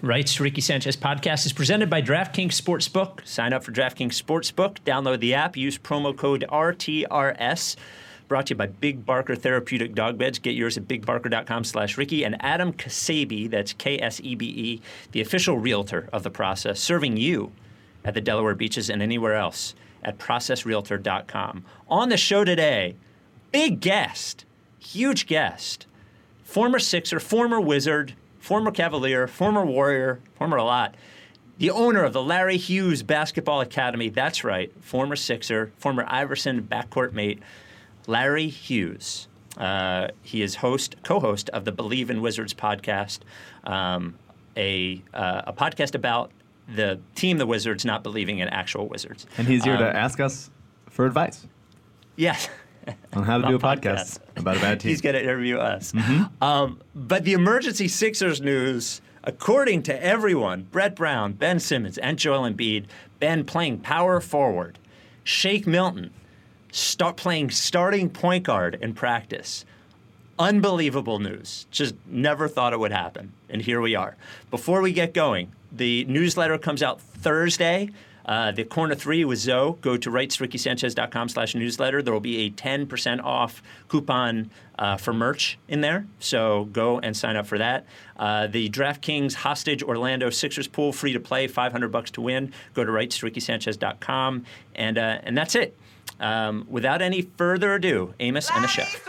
Rights Ricky Sanchez podcast is presented by DraftKings Sportsbook. Sign up for DraftKings Sportsbook, download the app, use promo code RTRS. Brought to you by Big Barker Therapeutic Dog Beds. Get yours at bigbarker.com slash Ricky. And Adam Kasebi, that's K-S-E-B-E, the official realtor of the process, serving you at the Delaware beaches and anywhere else at processrealtor.com. On the show today, big guest, huge guest, former Sixer, former Wizard, former Cavalier, former Warrior, former a lot. The owner of the Larry Hughes Basketball Academy, that's right, former Sixer, former Iverson backcourt mate, Larry Hughes. Uh, he is host, co-host of the Bleav in Wizards podcast, um, a, uh, a podcast about the team, the Wizards, not believing in actual Wizards. And he's here Um, to ask us for advice Yes. on how to do a About podcast about a bad team. He's going to interview us. Um, but the emergency Sixers news, according to everyone, Brett Brown, Ben Simmons, and Joel Embiid, Ben playing power forward, Shake Milton start playing starting point guard in practice. Unbelievable news. Just never thought it would happen. And here we are. Before we get going, the newsletter comes out Thursday. Uh, the corner three with Zoe. Go to rightsrickysanchez.com slash newsletter. There will be a 10% off coupon uh, for merch in there. So go and sign up for that. Uh, the DraftKings Hostage Orlando Sixers pool, free to play, 500 bucks to win. Go to rightsrickysanchez.com. And, uh, and that's it. Um, without any further ado, Amos and the chef.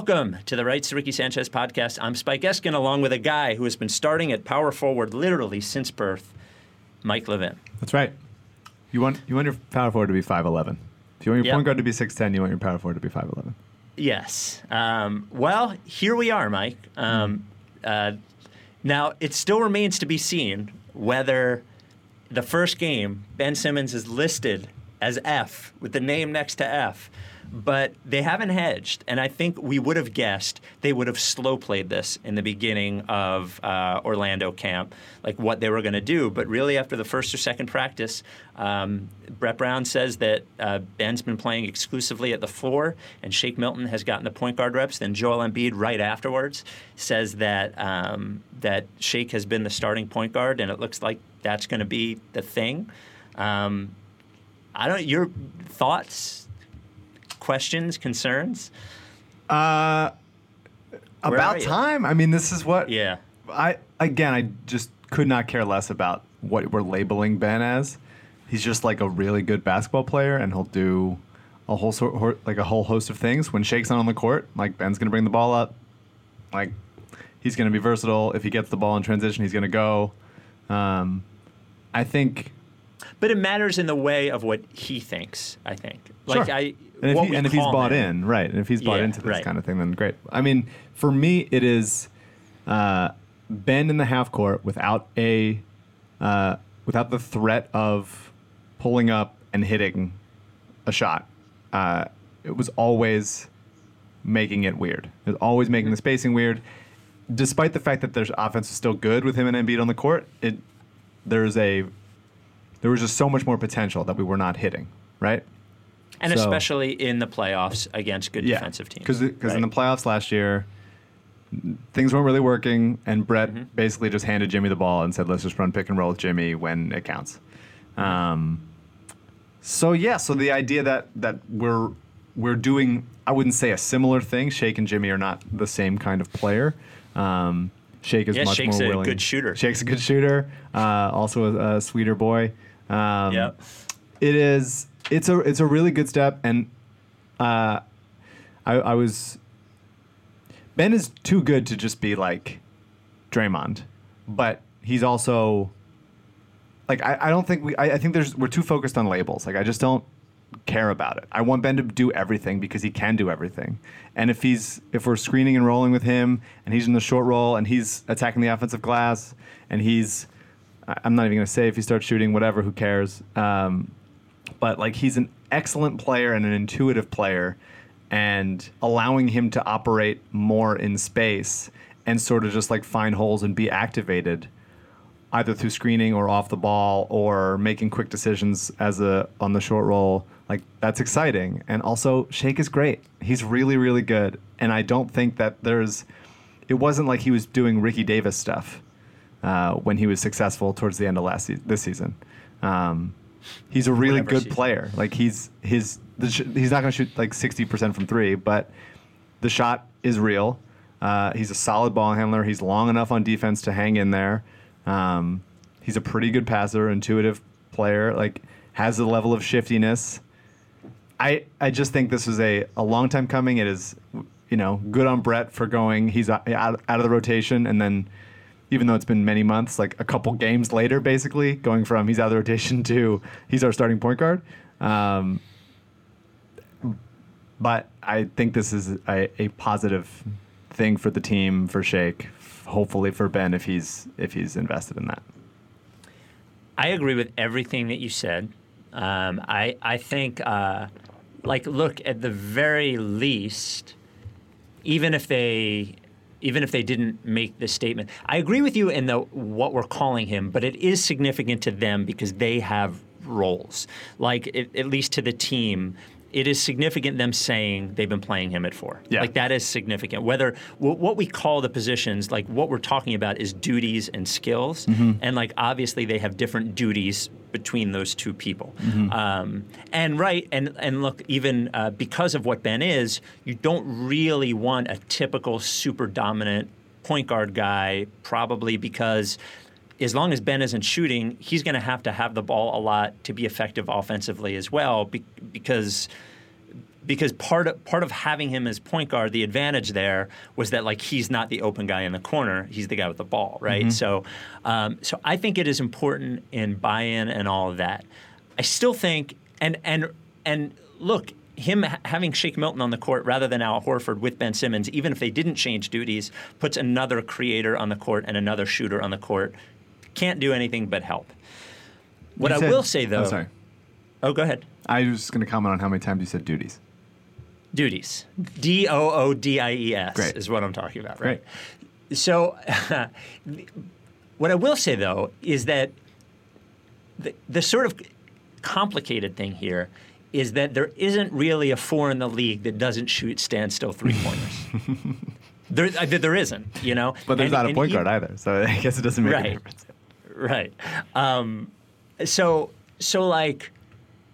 Welcome to the Rights to Ricky Sanchez podcast. I'm Spike Eskin, along with a guy who has been starting at power forward literally since birth, Mike Levin. That's right. You want you want your power forward to be five eleven. If you want your Yep. point guard to be six ten, you want your power forward to be five eleven. Yes. Um, well, here we are, Mike. Um, uh, now, it still remains to be seen whether the first game, Ben Simmons is listed as F with the name next to F. But they haven't hedged, and I think we would have guessed they would have slow played this in the beginning of uh, Orlando camp, like what they were going to do. But really, after the first or second practice, um, Brett Brown says that uh, Ben's been playing exclusively at the floor, and Shake Milton has gotten the point guard reps. Then Joel Embiid, right afterwards, says that um, that Shake has been the starting point guard, and it looks like that's going to be the thing. Um, I don't. Your thoughts, questions, concerns? Uh, Where about time. I mean, this is what. Yeah. I again, I just could not care less about what we're labeling Ben as. He's just like a really good basketball player, and he'll do a whole sort, like a whole host of things when Shake's not on the court. Like Ben's gonna bring the ball up. Like he's gonna be versatile. If he gets the ball in transition, he's gonna go. Um, I think But it matters in the way of what he thinks. I think. Like Sure. I. and if, he, and if he's bought him. in, right, and if he's bought Yeah, into this right. kind of thing, then great. I mean, for me, it is uh, Ben in the half court without a uh, without the threat of pulling up and hitting a shot. Uh, it was always making it weird. It was always making the spacing weird. Despite the fact that their offense is still good with him and Embiid on the court, it there's a there was just so much more potential that we were not hitting, right? And So- especially in the playoffs against good defensive teams. Because because in the playoffs last year, things weren't really working, and Brett Mm-hmm. basically just handed Jimmy the ball and said, "Let's just run pick and roll with Jimmy when it counts." Mm-hmm. Um, so yeah, so the idea that that we're we're doing, I wouldn't say a similar thing. Shake and Jimmy are not the same kind of player. Um, Shake is Yeah, much Shake's more willing. Shake's a good shooter. Shake's a good shooter. Uh, also a, a sweeter boy. Um, Yep. It is. It's a. It's a really good step, and uh, I, I was. Ben is too good to just be like Draymond, but he's also like I, I don't think we I, I think there's we're too focused on labels. Like I just don't care about it. I want Ben to do everything because he can do everything. And if he's if we're screening and rolling with him and he's in the short roll and he's attacking the offensive glass and he's I'm not even gonna say if he starts shooting, whatever, who cares? Um, but like he's an excellent player and an intuitive player and allowing him to operate more in space and sort of just like find holes and be activated either through screening or off the ball or making quick decisions as a on the short roll like that's exciting. And also shake is great. He's really really good. And i don't think that there's it wasn't like he was doing ricky davis stuff uh, when he was successful towards the end of last se- this season. Um, he's a really Whatever good season. player like he's his the sh- he's not going to shoot like 60% from three but the shot is real. Uh, he's a solid ball handler. He's long enough on defense to hang in there. Um, he's a pretty good passer, intuitive player. Like has a level of shiftiness. I I just think this was a a long time coming. It is, you know, good on Brett for going. He's out out of the rotation, and then even though it's been many months, like a couple games later, basically going from he's out of the rotation to he's our starting point guard. Um, but I think this is a, a positive thing for the team for Shake. Hopefully for Ben if he's if he's invested in that. I agree with everything that you said. Um, I I think uh, like look at the very least, even if they even if they didn't make this statement, I agree with you in the what we're calling him, but it is significant to them because they have roles. Like it, at least to the team. It is significant them saying they've been playing him at four. Yeah. Like that is significant. Whether wh- what we call the positions, like what we're talking about, is duties and skills, and like obviously they have different duties between those two people. Um, and right, and and look, even uh, because of what Ben is, you don't really want a typical super dominant point guard guy, probably because. As long as Ben isn't shooting, he's going to have to have the ball a lot to be effective offensively as well, be- because because part of part of having him as point guard, the advantage there was that like he's not the open guy in the corner; he's the guy with the ball, right? So, um, so I think it is important in buy-in and all of that. I still think, and and and look, him ha- having Shake Milton on the court rather than Al Horford with Ben Simmons, even if they didn't change duties, puts another creator on the court and another shooter on the court. Can't do anything but help. What You I said- will say though, Oh, sorry. oh, go ahead. I was just going to comment on how many times you said duties. Duties. D O O D I E S Great. is what I'm talking about, right? So, what I will say though is that the, the sort of complicated thing here is that there isn't really a four in the league that doesn't shoot standstill three pointers. there, uh, there isn't, you know. But there's And- not a point guard either, so I guess it doesn't make Right. a difference. Right. Um, so so like,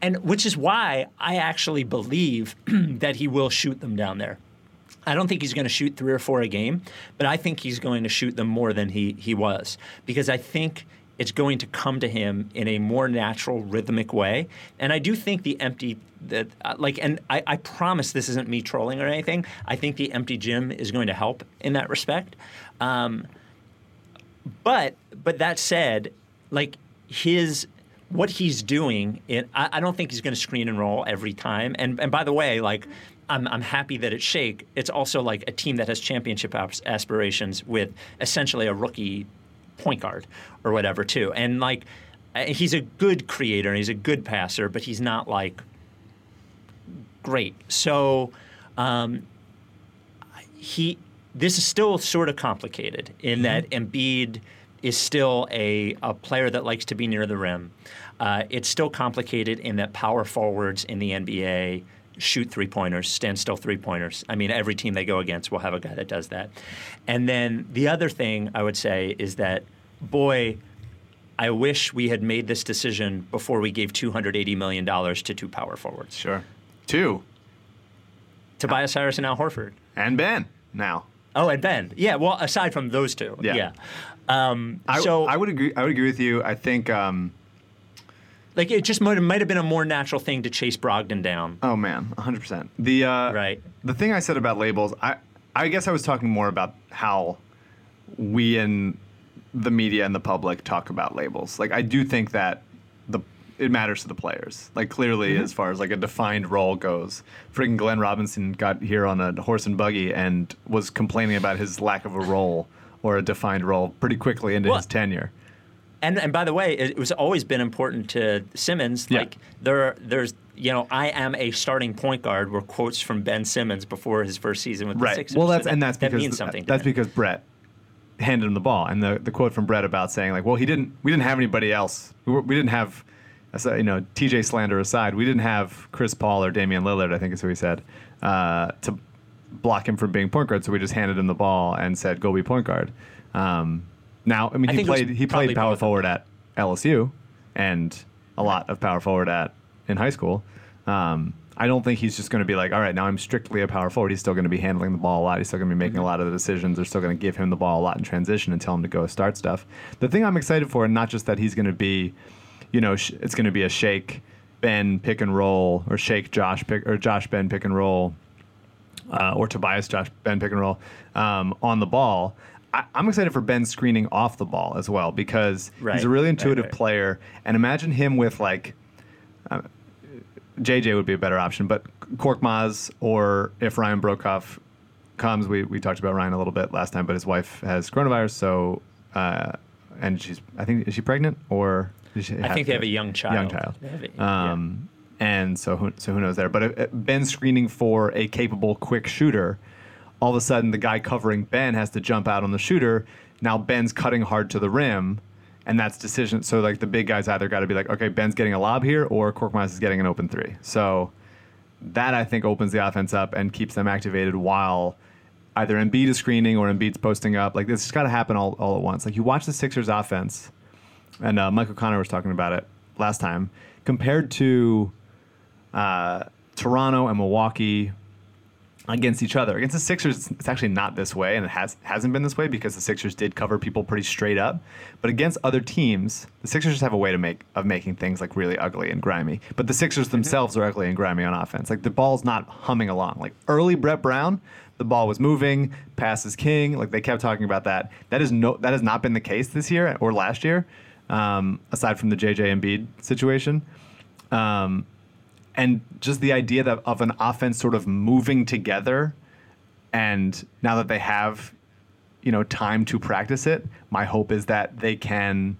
and which is why I actually believe that he will shoot them down there. I don't think he's going to shoot three or four a game, but I think he's going to shoot them more than he he was because I think it's going to come to him in a more natural, rhythmic way. And I do think the empty that uh, like, and I, I promise this isn't me trolling or anything. I think the empty gym is going to help in that respect. Um, but but that said, like his what he's doing, I, I don't think he's going to screen and roll every time. And and by the way, like I'm I'm happy that it's Shake. It's also like a team that has championship aspirations with essentially a rookie point guard or whatever too. And like he's a good creator and he's a good passer, but he's not like great. So. Um, he this is still sort of complicated in that Embiid is still a, a player that likes to be near the rim. Uh, it's still complicated in that power forwards in the NBA shoot three pointers, stand still three pointers. I mean, every team they go against will have a guy that does that. And then the other thing I would say is that, boy, I wish we had made this decision before we gave $280 million to two power forwards, Sure. Two. Tobias Harris and Al Horford. And Ben now. Oh, and Ben. Yeah. Well, aside from those two. Yeah. Yeah. Um, I, so I would agree. I would agree with you. I think. Um, like it just might, might have been a more natural thing to chase Brogdon down. oh man, 100. percent The uh, Right. The thing I said about labels, I I guess I was talking more about how we and the media and the public talk about labels. Like I do think that it matters to the players. Like clearly, Mm-hmm. as far as like a defined role goes, freaking Glenn Robinson got here on a horse and buggy and was complaining about his lack of a role or a defined role pretty quickly into Well, his tenure. And and by the way, it, it was always been important to Simmons. Yeah. Like there, there's you know, I am a starting point guard. Were quotes from Ben Simmons before his first season with the Right. Sixers. Well, So that's that, and that's that because means something. that's him. because Brett handed him the ball, and the the quote from Brett about saying like, well, he didn't. We didn't have anybody else. We, were, we didn't have, you know, TJ slander aside, we didn't have Chris Paul or Damian Lillard. I think is who he said uh, to block him from being point guard. So we just handed him the ball and said, go be point guard. Um, now, I mean, I he think it was played he played power forward at LSU, and a lot of power forward at in high school. Um, I don't think he's just going to be like, all right, now I'm strictly a power forward. He's still going to be handling the ball a lot. He's still going to be making a lot of the decisions. They're still going to give him the ball a lot in transition and tell him to go start stuff. The thing I'm excited for, and not just that he's going to be, you know, sh- it's going to be a shake Ben pick and roll or shake Josh pick or Josh Ben pick and roll uh, or Tobias Josh Ben pick and roll um, on the ball. I, I'm excited for Ben screening off the ball as well because Right, he's a really intuitive right. player. And imagine him with like uh, JJ would be a better option, but Korkmaz or if Ryan Broekhoff comes, we, we talked about Ryan a little bit last time, but his wife has coronavirus, so uh, and she's I think is she pregnant or I think they have a young child. Young child. They have yeah. Um, and so who, so who knows there? But if, if Ben's screening for a capable quick shooter. All of a sudden, the guy covering Ben has to jump out on the shooter. Now Ben's cutting hard to the rim, and that's decision. So like the big guys either got to be like, okay, Ben's getting a lob here, or Korkmaz is getting an open three. So that I think opens the offense up and keeps them activated while either Embiid is screening or Embiid's posting up. Like this has got to happen all, all at once. Like you watch the Sixers offense, and uh, Michael Connor was talking about it last time, compared to uh, Toronto and Milwaukee against each other. Against the Sixers, it's actually not this way, and it has hasn't been this way because the Sixers did cover people pretty straight up. But against other teams, the Sixers just have a way to make of making things like really ugly and grimy. But the Sixers themselves are ugly and grimy on offense. Like the ball's not humming along. Like early Brett Brown, the ball was moving, passes king. Like they kept talking about that. That is no that has not been the case this year or last year, um, aside from the JJ Embiid situation. Um, and just the idea that of an offense sort of moving together and now that they have you know time to practice it my hope is that they can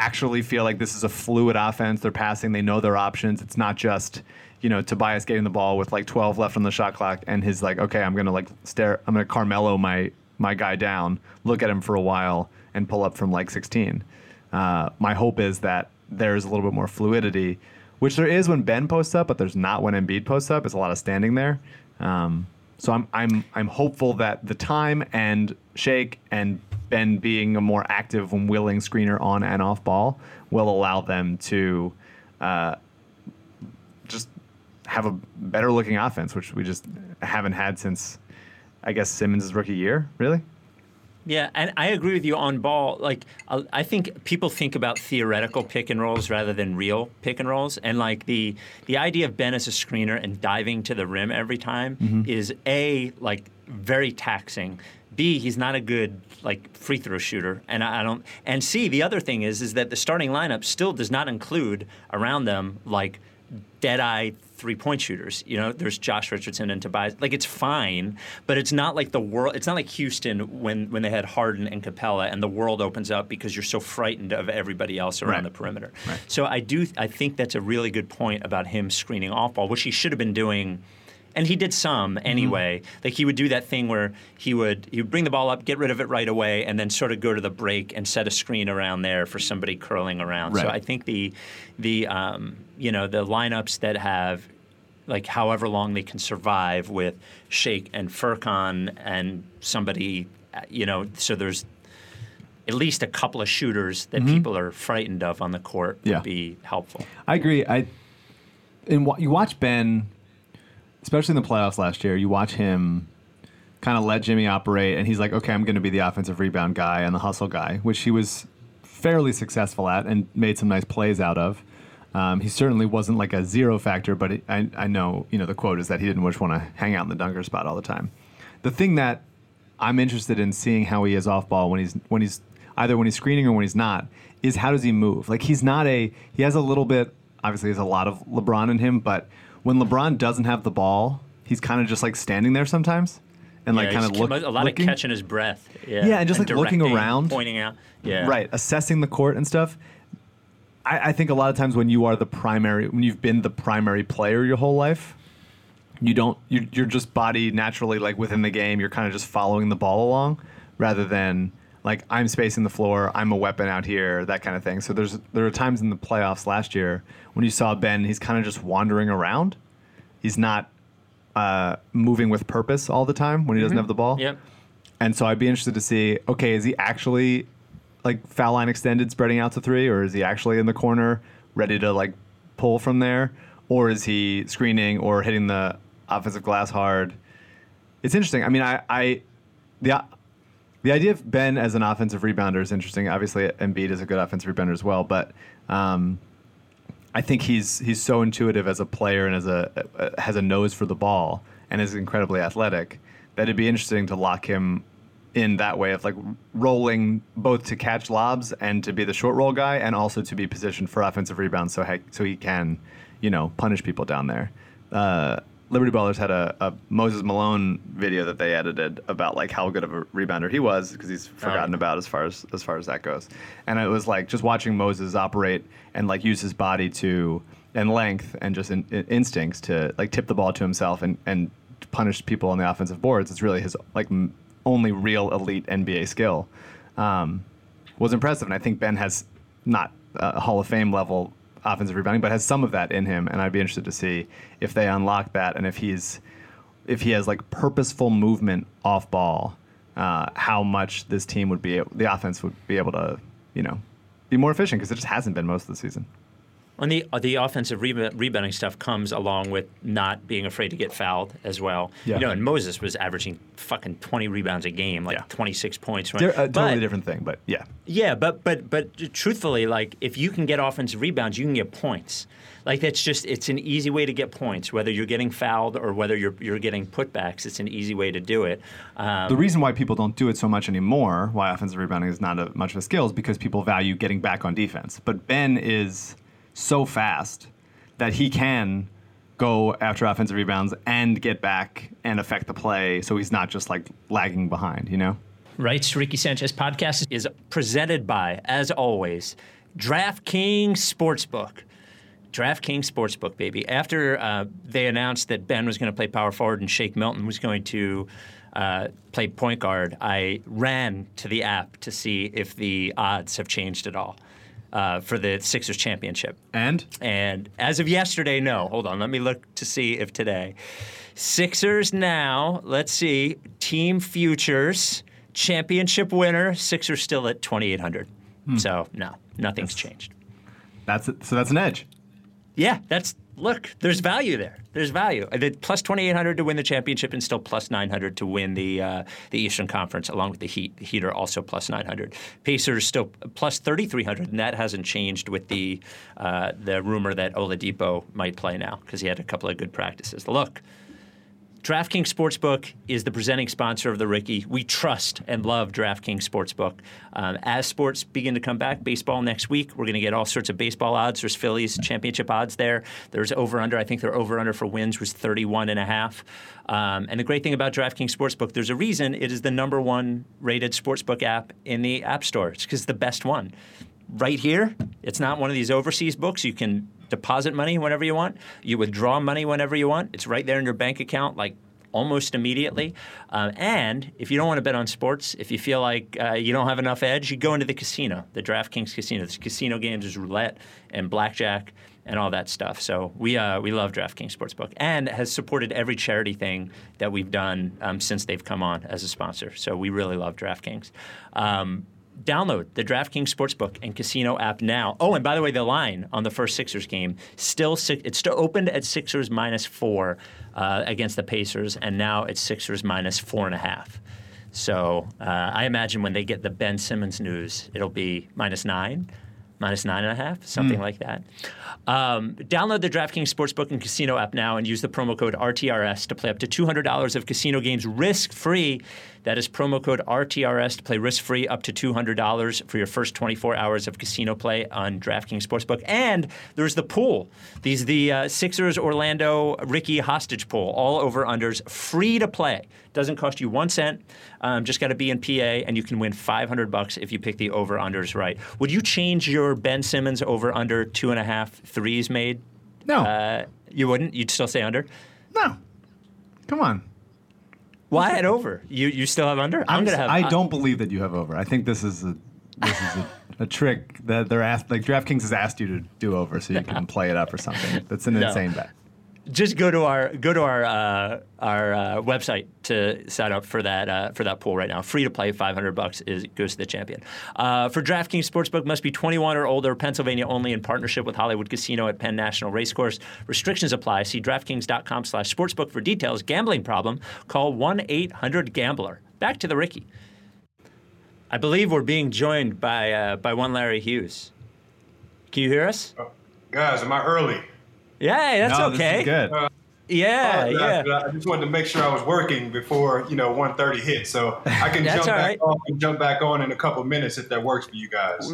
actually feel like this is a fluid offense. They're passing. They know their options. It's not just you know tobias getting the ball with like 12 left on the shot clock and his like okay i'm gonna like stare i'm gonna carmelo my my guy down look at him for a while and pull up from like 16 uh, my hope is that there's a little bit more fluidity which there is when ben posts up but there's not when Embiid posts up it's a lot of standing there um, so I'm I'm I'm hopeful that the time and Shake and Ben being a more active and willing screener on and off ball will allow them to uh, just have a better looking offense, which we just haven't had since I guess Simmons' rookie year. Really? Yeah, and I agree with you on ball. Like, I I think people think about theoretical pick and rolls rather than real pick and rolls, and like the the idea of Ben as a screener and diving to the rim every time Mm-hmm. is a like very taxing. B, he's not a good like free throw shooter, and I, I don't. And C, the other thing is is that the starting lineup still does not include around them like dead eye three point shooters. You know, there's Josh Richardson and Tobias. Like it's fine, but it's not like the world. It's not like Houston when when they had Harden and Capela, and the world opens up because you're so frightened of everybody else around Right. the perimeter. Right. So I do. I think that's a really good point about him screening off ball, which he should have been doing. And he did some Mm-hmm. anyway. Like he would do that thing where he would he would bring the ball up, get rid of it right away, and then sort of go to the break and set a screen around there for somebody curling around. So I think the the um, you know the lineups that have like however long they can survive with Shake and Furkan and somebody uh, you know so there's at least a couple of shooters that people are frightened of on the court would Mm-hmm. Yeah. be helpful. I agree. I and wa- you watch Ben, especially in the playoffs last year. You watch him kind of let Jimmy operate, and he's like, okay, I'm going to be the offensive rebound guy and the hustle guy, which he was fairly successful at and made some nice plays out of. Um, he certainly wasn't like a zero factor, but it, I, I know you know the quote is that he didn't just want to hang out in the dunker spot all the time. The thing that I'm interested in seeing how he is off ball when he's when he's either when he's screening or when he's not is how does he move? Like he's not a he has a little bit obviously there's a lot of LeBron in him, but when LeBron doesn't have the ball, he's kind of just like standing there sometimes and like Yeah, kind of look a lot looking. of catching his breath. Yeah, Yeah, and just, like, looking around. pointing out. Yeah, right assessing the court and stuff I, I think a lot of times when you are the primary when you've been the primary player your whole life you don't you, you're just body naturally like within the game you're kind of just following the ball along rather than like i'm spacing the floor i'm a weapon out here that kind of thing so there's there were times in the playoffs last year when you saw ben he's kind of just wandering around he's not uh, moving with purpose all the time when he doesn't have the ball Yep. and so I'd be interested to see, okay, is he actually like foul line extended spreading out to three, or is he actually in the corner ready to like pull from there? Or is he screening or hitting the offensive glass hard? It's interesting. I mean, I, I the the idea of Ben as an offensive rebounder is interesting. Obviously, Embiid is a good offensive rebounder as well, but um, I think he's he's so intuitive as a player and as a uh, has a nose for the ball and is incredibly athletic that it'd be interesting to lock him in that way of like rolling both to catch lobs and to be the short roll guy and also to be positioned for offensive rebounds so he, so he can you know punish people down there. Uh, Liberty Ballers had a, a Moses Malone video that they edited about like how good of a rebounder he was because he's forgotten yeah. about as far as as far as that goes. And it was like just watching Moses operate and like use his body to and length and just in, in- instincts to like tip the ball to himself and and punish people on the offensive boards. It's really his like m- only real elite NBA skill. Um, was impressive, and I think Ben has not a Hall of Fame level offensive rebounding, but has some of that in him. And I'd be interested to see if they unlock that and if he's if he has like purposeful movement off ball, uh, how much this team would be the offense would be able to you know be more efficient because it just hasn't been most of the season. And the uh, the offensive reba- rebounding stuff comes along with not being afraid to get fouled as well. Yeah. You know, and Moses was averaging fucking 20 rebounds a game, like Yeah. 26 points. A But- totally different thing, but yeah. Yeah, but but but truthfully, like if you can get offensive rebounds, you can get points. Like that's just it's an easy way to get points. Whether you're getting fouled or whether you're you're getting putbacks, it's an easy way to do it. Um, The reason why people don't do it so much anymore, why offensive rebounding is not a, much of a skill, is because people value getting back on defense. But Ben is so fast that he can go after offensive rebounds and get back and affect the play, so he's not just like lagging behind. You know? Right, Ricky Sanchez podcast is presented by, as always, DraftKings Sportsbook. DraftKings Sportsbook, baby. After uh, they announced that Ben was going to play power forward and Shake Milton was going to uh, play point guard, I ran to the app to see if the odds have changed at all uh, for the Sixers championship. And And as of yesterday, no. Hold on, let me look to see if today. Sixers now, let's see, team futures, championship winner, Sixers still at 2,800. So, no, nothing's changed. that's it. So that's an edge. Yeah, that's, look, there's value there. There's value. Plus 2,800 to win the championship and still plus 900 to win the, uh, the Eastern Conference, along with the Heat. The Heat are also plus 900. Pacers still plus 3,300, and that hasn't changed with the, uh, the rumor that Oladipo might play now because he had a couple of good practices. Look, DraftKings Sportsbook is the presenting sponsor of the Ricky. We trust and love DraftKings Sportsbook. Um, as sports begin to come back, baseball next week, we're going to get all sorts of baseball odds. There's Phillies championship odds there. There's over under. I think their over under for wins was 31 and a half. Um, and the great thing about DraftKings Sportsbook, there's a reason it is the number one rated sportsbook app in the App Store. It's because it's the best one right here. It's not one of these overseas books. You can deposit money whenever you want. You withdraw money whenever you want. It's right there in your bank account, like almost immediately. Um, and if you don't want to bet on sports, if you feel like uh, you don't have enough edge, you go into the casino, the DraftKings casino. There's casino games, there's roulette and blackjack and all that stuff. So we uh, we love DraftKings Sportsbook and has supported every charity thing that we've done um, since they've come on as a sponsor. So we really love DraftKings. Um, download the DraftKings Sportsbook and Casino app now. Oh, and by the way, the line on the first Sixers game still it's still opened at Sixers minus four uh, against the Pacers, and now it's Sixers minus four and a half. So uh, I imagine when they get the Ben Simmons news, it'll be minus nine, minus nine and a half, something like that. Um, download the DraftKings Sportsbook and Casino app now and use the promo code RTRS to play up to $200 of casino games risk free. That is promo code RTRS to play risk free up to $200 for your first 24 hours of casino play on DraftKings Sportsbook. And there's the pool. These the uh, Sixers Orlando Ricky hostage pool, all over unders, free to play. Doesn't cost you one cent. Um, just got to be in PA, and you can win 500 bucks if you pick the over unders right. Would you change your Ben Simmons over under two and a half threes made? No, Uh, you wouldn't. You'd still say under. no. Come on. Why at over? You you still have under? I'm, gonna s- have. I don't believe that you have over. I think this is a this is a, a trick that they're asked. Like DraftKings has asked you to do over, so you can play it up or something. That's an No. insane bet. Just go to our go to our uh, our uh, website to sign up for that uh, for that pool right now. Free to play, 500 bucks is goes to the champion. Uh, for DraftKings Sportsbook, must be 21 or older. Pennsylvania only in partnership with Hollywood Casino at Penn National Racecourse. Restrictions apply. See DraftKings.com/sportsbook for details. Gambling problem? Call 1-800-GAMBLER. Back to the Ricky. I believe we're being joined by uh, by one Larry Hughes. Can you hear us? Guys, am I early? Yeah, that's no, okay. This is good. Yeah, Oh, yeah. I, I just wanted to make sure I was working before you know 1:30 hit, so I can jump back right. on and jump back on in a couple minutes if that works for you guys.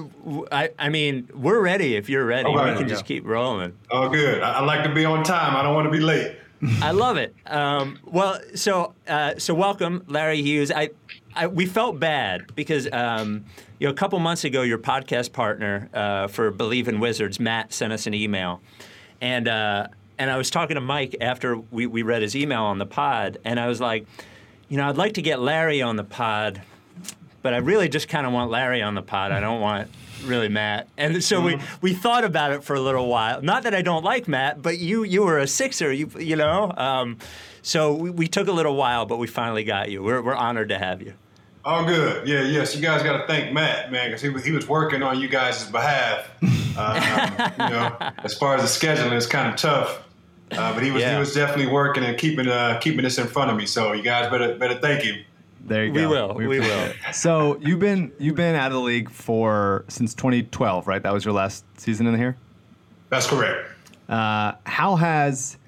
I, I mean, we're ready if you're ready. All right. we can just keep rolling. Oh, good. I, I like to be on time. I don't want to be late. I love it. Um, well, so uh, so welcome, Larry Hughes. I, I we felt bad because um, you know a couple months ago, your podcast partner uh, for Bleav in Wizards, Matt, sent us an email, and uh, and I was talking to Mike after we, we read his email on the pod, and I was like, you know, I'd like to get Larry on the pod, but I really just kind of want Larry on the pod. I don't want really Matt. And so we, we thought about it for a little while. Not that I don't like Matt, but you you were a Sixer, you you know. Um, so we, we took a little while, but we finally got you. We're we're honored to have you. Oh, good. Yeah, yes. You guys got to thank Matt, man, because he, was- he was working on you guys' behalf. Uh, you know, as far as the scheduling, it's kind of tough. Uh, but he was Yeah. he was definitely working and keeping uh, keeping this in front of me. So you guys better better thank him. There you go. We go. will, we appreciate will. it. So you've been you've been out of the league for since 2012, right? That was your last season in here. That's correct. Uh, how has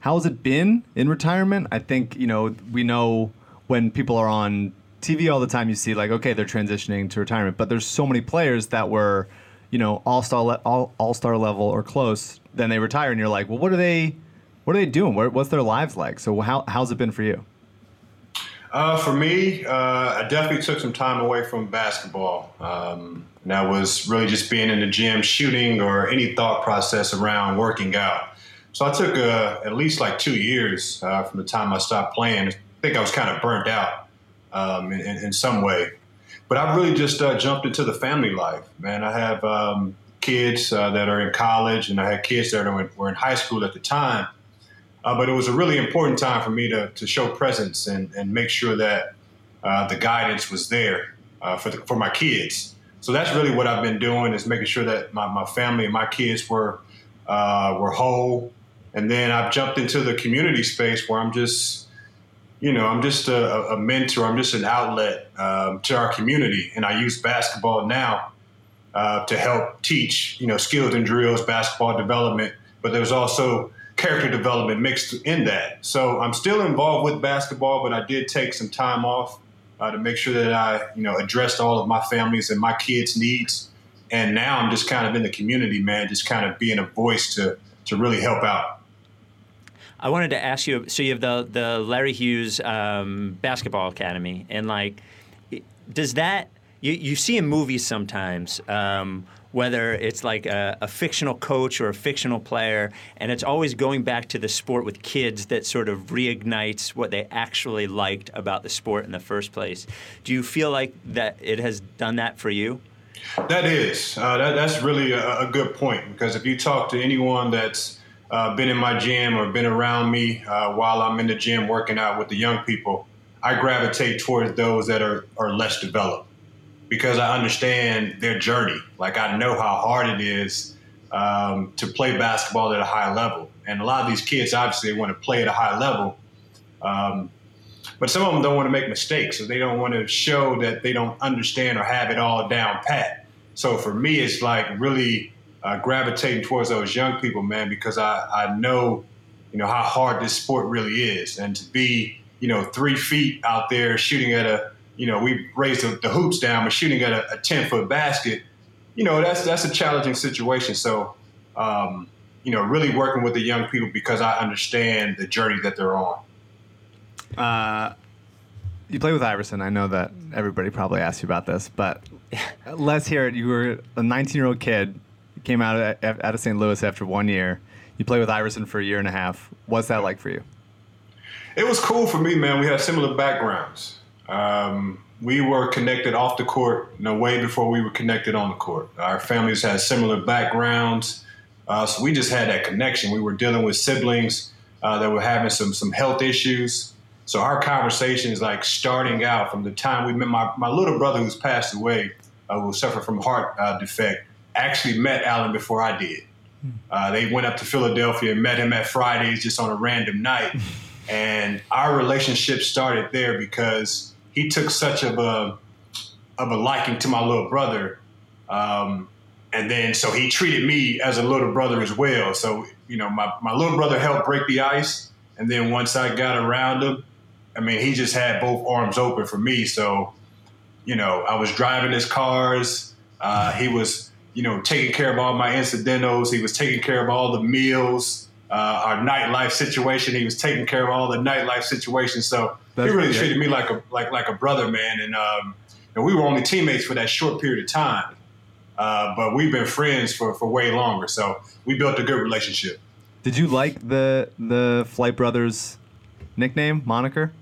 how has it been in retirement? I think you know we know when people are on TV all the time, you see like okay they're transitioning to retirement, but there's so many players that were you know all star le- all all star level or close, then they retire, and you're like, well, what are they what are they doing? What, what's their lives like? So how how's it been for you? Uh, for me, uh, I definitely took some time away from basketball. Um, and that was really just being in the gym, shooting, or any thought process around working out. So I took uh, at least like two years uh, from the time I stopped playing. I think I was kind of burnt out um, in, in, in some way. But I really just uh, jumped into the family life, man. I have um, kids uh, that are in college, and I had kids that were in, were in high school at the time. Uh, but it was a really important time for me to, to show presence and, and make sure that uh, the guidance was there uh, for, the, for my kids. So that's really what I've been doing is making sure that my, my family and my kids were uh, were whole. And then I've jumped into the community space where I'm just, you know, I'm just a, a mentor. I'm just an outlet um, to our community, and I use basketball now uh, to help teach, you know, skills and drills, basketball development. But there's also character development mixed in that. So I'm still involved with basketball, but I did take some time off uh, to make sure that I, you know, addressed all of my family's and my kids' needs. And now I'm just kind of in the community, man, just kind of being a voice to to really help out. I wanted to ask you. So you have the the Larry Hughes um, basketball academy, and like, does that you you see in movies sometimes? Um, whether it's like a, a fictional coach or a fictional player, and it's always going back to the sport with kids that sort of reignites what they actually liked about the sport in the first place. Do you feel like that it has done that for you? That is. Uh, that, that's really a, a good point because if you talk to anyone that's uh, been in my gym or been around me uh, while I'm in the gym working out with the young people, I gravitate towards those that are, are less developed. because I understand their journey. Like I know how hard it is um, to play basketball at a high level, and a lot of these kids obviously want to play at a high level. Um, but some of them don't want to make mistakes, so they don't want to show that they don't understand or have it all down pat. So for me, it's like really uh, gravitating towards those young people, man, because I, I know, you know, how hard this sport really is, and to be, you know, three feet out there shooting at a, you know, we raised the, the hoops down, but shooting at a, a ten foot basket, you know, that's that's a challenging situation. So, um, you know, really working with the young people because I understand the journey that they're on. Uh, you play with Iverson. I know that everybody probably asked you about this, but let's hear it. You were a 19 year old kid, came out of, out of St. Louis after one year. You played with Iverson for a year and a half. What's that like for you? It was cool for me, man. We had similar backgrounds. Um, we were connected off the court, you know, way before we were connected on the court. Our families had similar backgrounds, uh, so we just had that connection. We were dealing with siblings uh, that were having some some health issues. So our conversations, like starting out from the time we met, my, my little brother who's passed away, uh, who suffered from heart uh, defect, actually met Allen before I did. Uh, they went up to Philadelphia and met him at Fridays just on a random night. and our relationship started there because he took such of a of a liking to my little brother. Um, and then so he treated me as a little brother as well. So, you know, my, my little brother helped break the ice. And then once I got around him, I mean, he just had both arms open for me. So, you know, I was driving his cars. Uh, he was, you know, taking care of all my incidentals. He was taking care of all the meals, uh, our nightlife situation. He was taking care of all the nightlife situations. So That's he really great. treated me like a like like a brother, man. And um, and we were only teammates for that short period of time, uh, but we've been friends for for way longer. So we built a good relationship. Did you like the the Flight Brothers nickname moniker?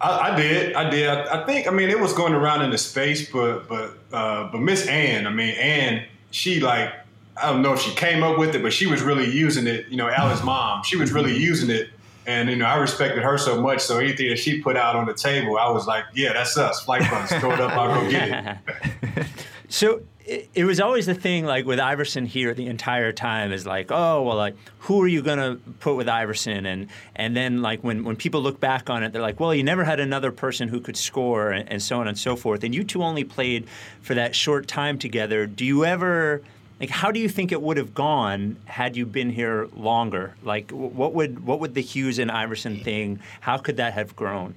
I, I did. I did. I, I think. I mean, it was going around in the space, but but uh, but Miss Ann. I mean, Ann. She like. I don't know if she came up with it, but she was really using it. You know, Allen's mom. She was really using it, and you know, I respected her so much. So anything that she put out on the table, I was like, yeah, that's us. Flight Brothers. Throw it up. I'll go get it. So it, it was always the thing, like with Iverson here, the entire time is like, oh well, like who are you gonna put with Iverson? And and then like when when people look back on it, they're like, well, you never had another person who could score, and, and so on and so forth. And you two only played for that short time together. Do you ever? Like, how do you think it would have gone had you been here longer? Like, what would what would the Hughes and Iverson thing? How could that have grown?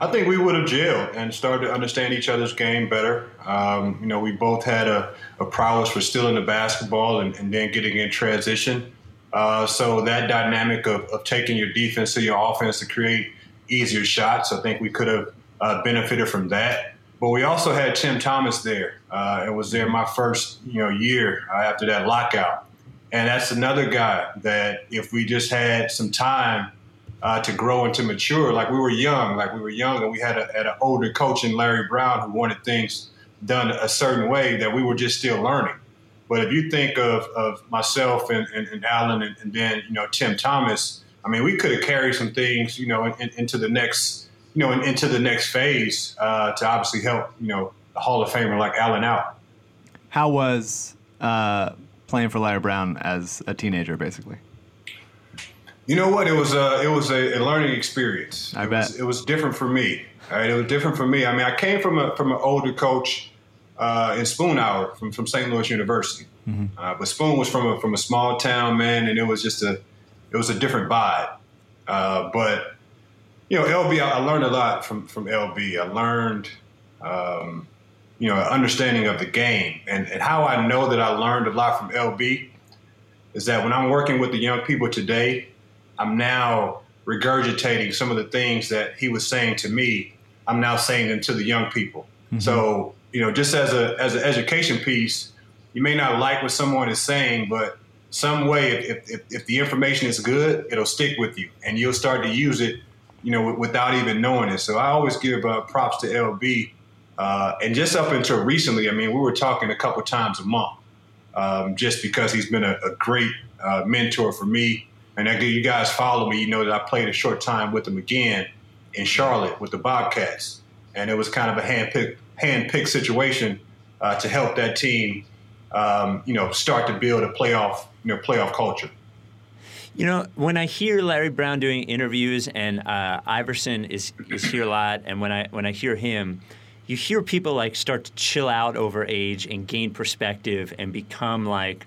I think we would have gelled and started to understand each other's game better. Um, you know, we both had a, a prowess for stealing the basketball and, and then getting in transition. Uh, so that dynamic of, of taking your defense to your offense to create easier shots, I think we could have uh, benefited from that. But we also had Tim Thomas there. Uh, it was there my first you know year uh, after that lockout, and that's another guy that if we just had some time uh, to grow and to mature. Like we were young, like we were young, and we had, a, had an older coach in Larry Brown who wanted things done a certain way that we were just still learning. But if you think of, of myself and, and, and Allen and, and then you know Tim Thomas, I mean, we could have carried some things, you know, in, into the next, you know, in, into the next phase uh, to obviously help, you know, the Hall of Famer like Allen out. How was uh, playing for Larry Brown as a teenager, basically? You know what? It was a it was a, a learning experience. I it bet. Was, it was different for me. All right, it was different for me. I mean, I came from a from an older coach uh, in Spoonhour from, from St. Louis University, uh, but Spoon was from a from a small town, man, and it was just a it was a different vibe. Uh, but you know, LB, I, I learned a lot from from LB. I learned. Um, you know, an understanding of the game and, and how I know that I learned a lot from LB is that when I'm working with the young people today, I'm now regurgitating some of the things that he was saying to me. I'm now saying them to the young people. So, you know, just as a as an education piece, you may not like what someone is saying, but some way, if, if, if the information is good, it'll stick with you, and you'll start to use it, you know, without even knowing it. So I always give uh, props to LB, uh, and just up until recently, I mean, we were talking a couple times a month, um, just because he's been a, a great uh, mentor for me. And again, you guys follow me, you know that I played a short time with him again in Charlotte with the Bobcats, and it was kind of a handpicked hand-picked situation uh, to help that team, um, you know, start to build a playoff, you know, playoff culture. You know, when I hear Larry Brown doing interviews and uh, Iverson is is here a lot, and when I when I hear him, you hear people like start to chill out over age and gain perspective and become like.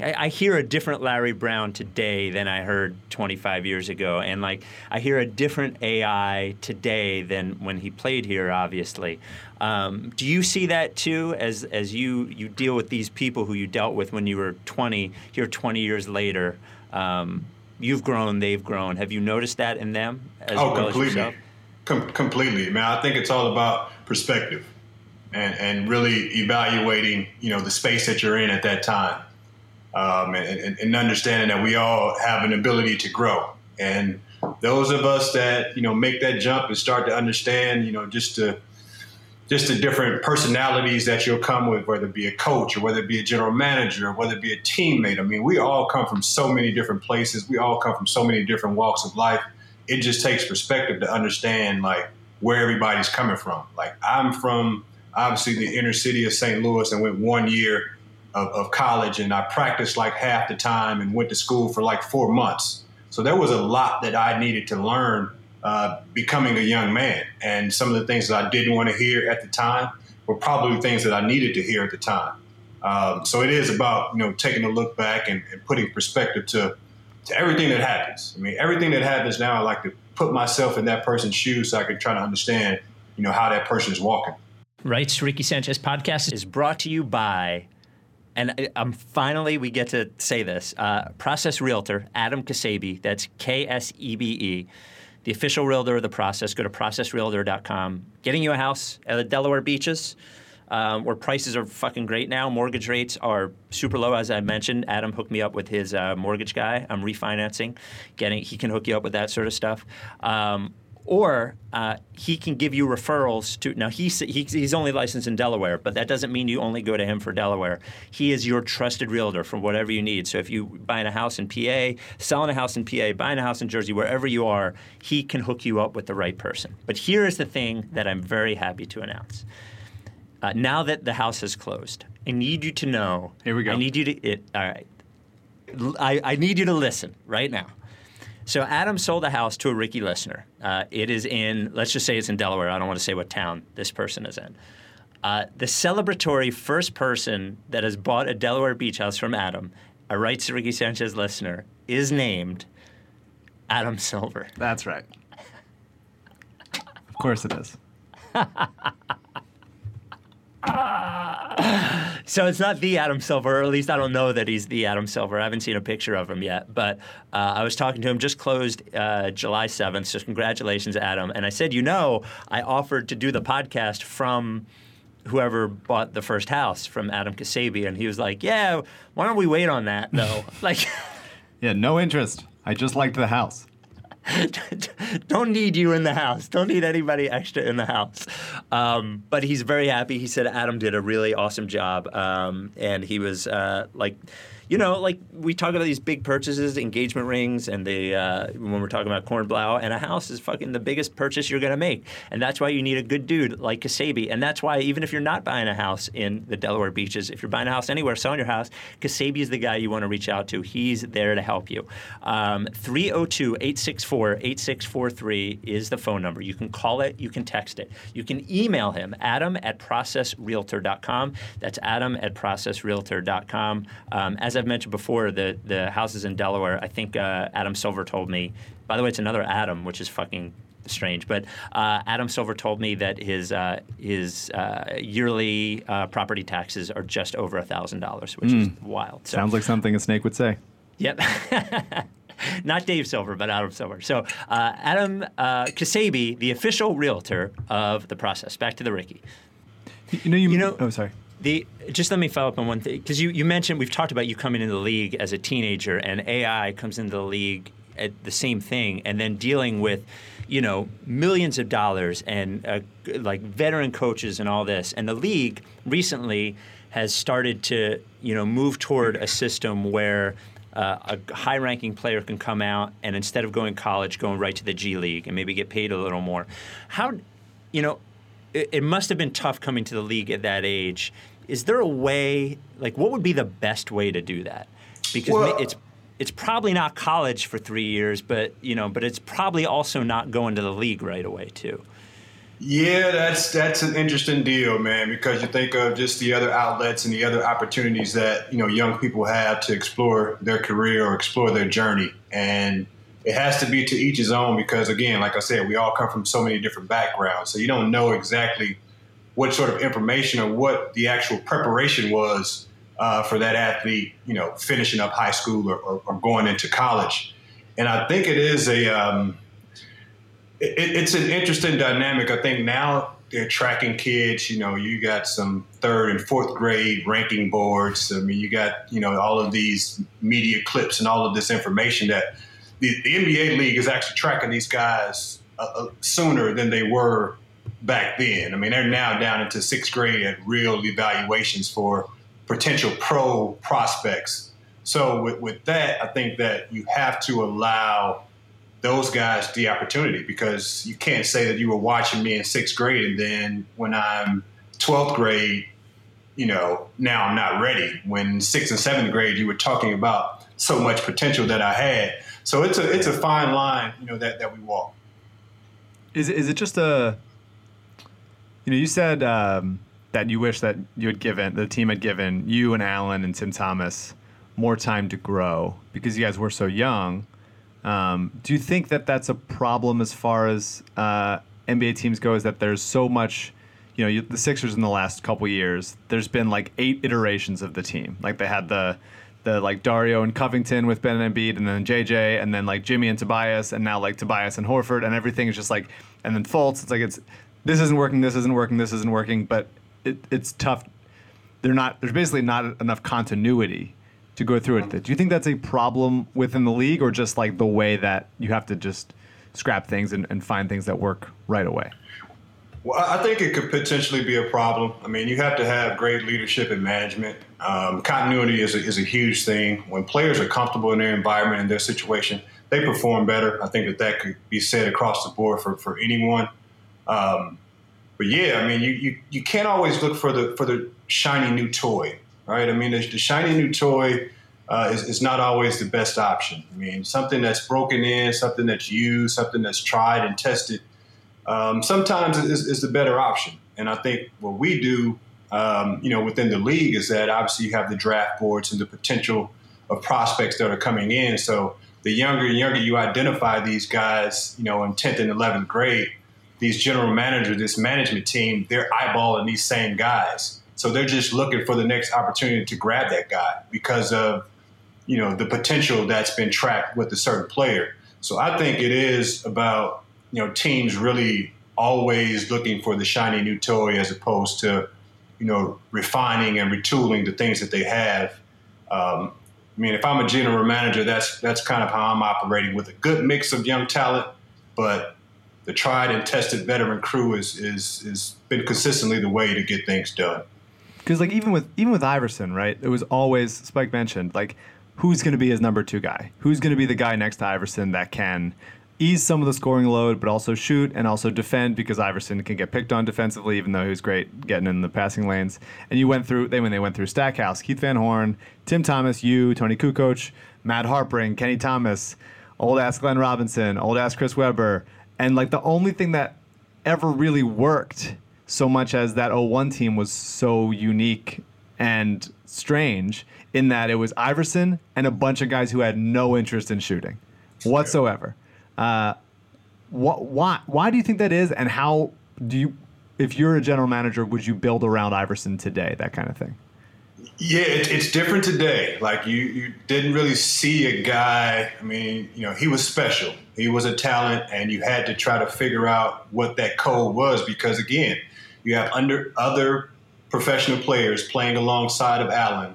I, I hear a different Larry Brown today than I heard 25 years ago, and like I hear a different AI today than when he played here. Obviously, um, do you see that too? As as you you deal with these people who you dealt with when you were 20, here 20 years later. Um, you've grown, they've grown. Have you noticed that in them as oh, well completely? Com- completely. Man, I think it's all about perspective and and really evaluating, you know, the space that you're in at that time, um, and, and, and understanding that we all have an ability to grow. And those of us that you know make that jump and start to understand, you know, just to just the different personalities that you'll come with, whether it be a coach or whether it be a general manager or whether it be a teammate. I mean, we all come from so many different places. We all come from so many different walks of life. It just takes perspective to understand like where everybody's coming from. Like I'm from obviously the inner city of St. Louis and went one year of, of college and I practiced like half the time and went to school for like four months. So there was a lot that I needed to learn uh, becoming a young man. And some of the things that I didn't want to hear at the time were probably things that I needed to hear at the time. Um, so it is about you know taking a look back and, and, putting perspective to to everything that happens. I mean, everything that happens now, I like to put myself in that person's shoes so I can try to understand you know how that person is walking. Right, Ricky Sanchez podcast is brought to you by. And I'm finally, we get to say this. Uh, Process Realtor, Adam Kasebi, that's K S E B E the official realtor of the process. Go to processrealtor.com. Getting you a house at the Delaware beaches. Um, where prices are fucking great now. Mortgage rates are super low, as I mentioned. Adam hooked me up with his uh, mortgage guy. I'm refinancing, getting he can hook you up with that sort of stuff. Um, or uh, he can give you referrals to. Now he's he, he's only licensed in Delaware, but that doesn't mean you only go to him for Delaware. He is your trusted realtor for whatever you need. So if you buying a house in PA, selling a house in PA, buying a house in Jersey, wherever you are, he can hook you up with the right person. But here is the thing that I'm very happy to announce. Uh, now that the house has closed, I need you to know. Here we go. I need you to. It, all right. I, I need you to listen right now. So Adam sold a house to a Ricky listener. Uh, it is in, let's just say it's in Delaware. I don't want to say what town this person is in. Uh, the celebratory first person that has bought a Delaware beach house from Adam, a Rights to Ricky Sanchez listener, is named Adam Silver. That's right. Of course it is. So it's not the Adam Silver, or at least I don't know that he's the Adam Silver. I haven't seen a picture of him yet, but uh, I was talking to him. Just closed uh, July seventh. So congratulations, Adam. And I said, you know, I offered to do the podcast from whoever bought the first house from Adam Kasabi, and he was like, "Yeah, why don't we wait on that though?" like, Yeah, no interest. I just liked the house. don't need you in the house. Don't need anybody extra in the house. Um, but he's very happy. He said Adam did a really awesome job, um, and he was uh, like. You know, like we talk about these big purchases, engagement rings, and the uh, when we're talking about corn blau, and a house is fucking the biggest purchase you're to make, and that's why you need a good dude like Kasabi, and that's why even if you're not buying a house in the Delaware beaches, if you're buying a house anywhere, selling your house, Kasabi is the guy you want to reach out to. He's there to help you. Um, 302-864-8643 is the phone number. You can call it, you can text it, you can email him, Adam at processrealtor.com. That's Adam at processrealtor.com. Um, as I've mentioned before, the the houses in Delaware. I think uh, Adam Silver told me. By the way, it's another Adam, which is fucking strange. But uh, Adam Silver told me that his uh, his uh, yearly uh, property taxes are just over thousand dollars, which is wild. So, Sounds like something a snake would say. Yep. Not Dave Silver, but Adam Silver. So uh, Adam uh, Kasabi, the official realtor of the process. Back to the Ricky. You know, you, You know- Oh, sorry. The just let me follow up on one thing because you, you mentioned we've talked about you coming into the league as a teenager and AI comes into the league at the same thing and then dealing with you know millions of dollars and uh, like veteran coaches and all this and the league recently has started to you know move toward a system where uh, a high-ranking player can come out and instead of going college, going right to the G League and maybe get paid a little more. How, you know, it, it must have been tough coming to the league at that age. Is there a way, like, what would be the best way to do that? Because Well- it's it's probably not college for three years, but you know, but it's probably also not going to the league right away too. Yeah, that's that's an interesting deal, man. Because you think of just the other outlets and the other opportunities that you know young people have to explore their career or explore their journey, and it has to be to each his own. Because again, like I said, we all come from so many different backgrounds, so you don't know exactly what sort of information or what the actual preparation was uh, for that athlete, you know, finishing up high school or, or, or going into college. And I think it is a um, it, it's an interesting dynamic. I think now they're tracking kids. You know, you got some third and fourth grade ranking boards. I mean, you got you know all of these media clips and all of this information that the, the NBA league is actually tracking these guys uh, uh, sooner than they were back then. I mean, they're now down into sixth grade at real evaluations for potential pro prospects. So with, with that, I think that you have to allow those guys the opportunity because you can't say that you were watching me in sixth grade and then when I'm 12th grade, you know, now I'm not ready. When sixth and seventh grade, you were talking about so much potential that I had. So it's a it's a fine line, you know, that, that we walk. Is is it just a? You know, you said um, that you wish that you had given the team had given you and Allen and Tim Thomas more time to grow because you guys were so young. Um, do you think that that's a problem as far as uh, NBA teams go? Is that there's so much, you know, you, the Sixers in the last couple years, there's been like eight iterations of the team. Like they had the the like Dario and Covington with Ben and Embiid, and then JJ, and then like Jimmy and Tobias, and now like Tobias and Horford, and everything is just like, and then Fultz. It's like it's this isn't working, this isn't working, this isn't working, but it, it's tough. They're not. There's basically not enough continuity to go through it. Do you think that's a problem within the league, or just like the way that you have to just scrap things and, and find things that work right away? Well, I think it could potentially be a problem. I mean, you have to have great leadership and management. Um, continuity is a, is a huge thing. When players are comfortable in their environment and their situation, they perform better. I think that that could be said across the board for, for anyone. Um, but yeah, I mean, you, you, you can't always look for the for the shiny new toy, right? I mean, the, the shiny new toy uh, is, is not always the best option. I mean, something that's broken in, something that's used, something that's tried and tested um, sometimes is, is the better option. And I think what we do, um, you know, within the league is that obviously you have the draft boards and the potential of prospects that are coming in. So the younger and younger you identify these guys, you know, in 10th and 11th grade, these general managers, this management team, they're eyeballing these same guys. So they're just looking for the next opportunity to grab that guy because of, you know, the potential that's been tracked with a certain player. So I think it is about, you know, teams really always looking for the shiny new toy as opposed to, you know, refining and retooling the things that they have. Um, I mean, if I'm a general manager, that's that's kind of how I'm operating with a good mix of young talent, but the tried and tested veteran crew is is is been consistently the way to get things done. Because like even with even with Iverson, right? It was always Spike mentioned like who's going to be his number two guy? Who's going to be the guy next to Iverson that can ease some of the scoring load, but also shoot and also defend because Iverson can get picked on defensively, even though he was great getting in the passing lanes. And you went through they when they went through Stackhouse, Keith Van Horn, Tim Thomas, you, Toni Kukoc, Matt Harpring, Kenny Thomas, old ass Glenn Robinson, old ass Chris Webber, and like the only thing that ever really worked so much as that 01 team was so unique and strange in that it was Iverson and a bunch of guys who had no interest in shooting whatsoever. Uh, what, why, why do you think that is? And how do you, if you're a general manager, would you build around Iverson today? That kind of thing. Yeah, it, it's different today. Like you, you didn't really see a guy. I mean, you know, he was special. He was a talent, and you had to try to figure out what that code was because, again, you have under other professional players playing alongside of Allen,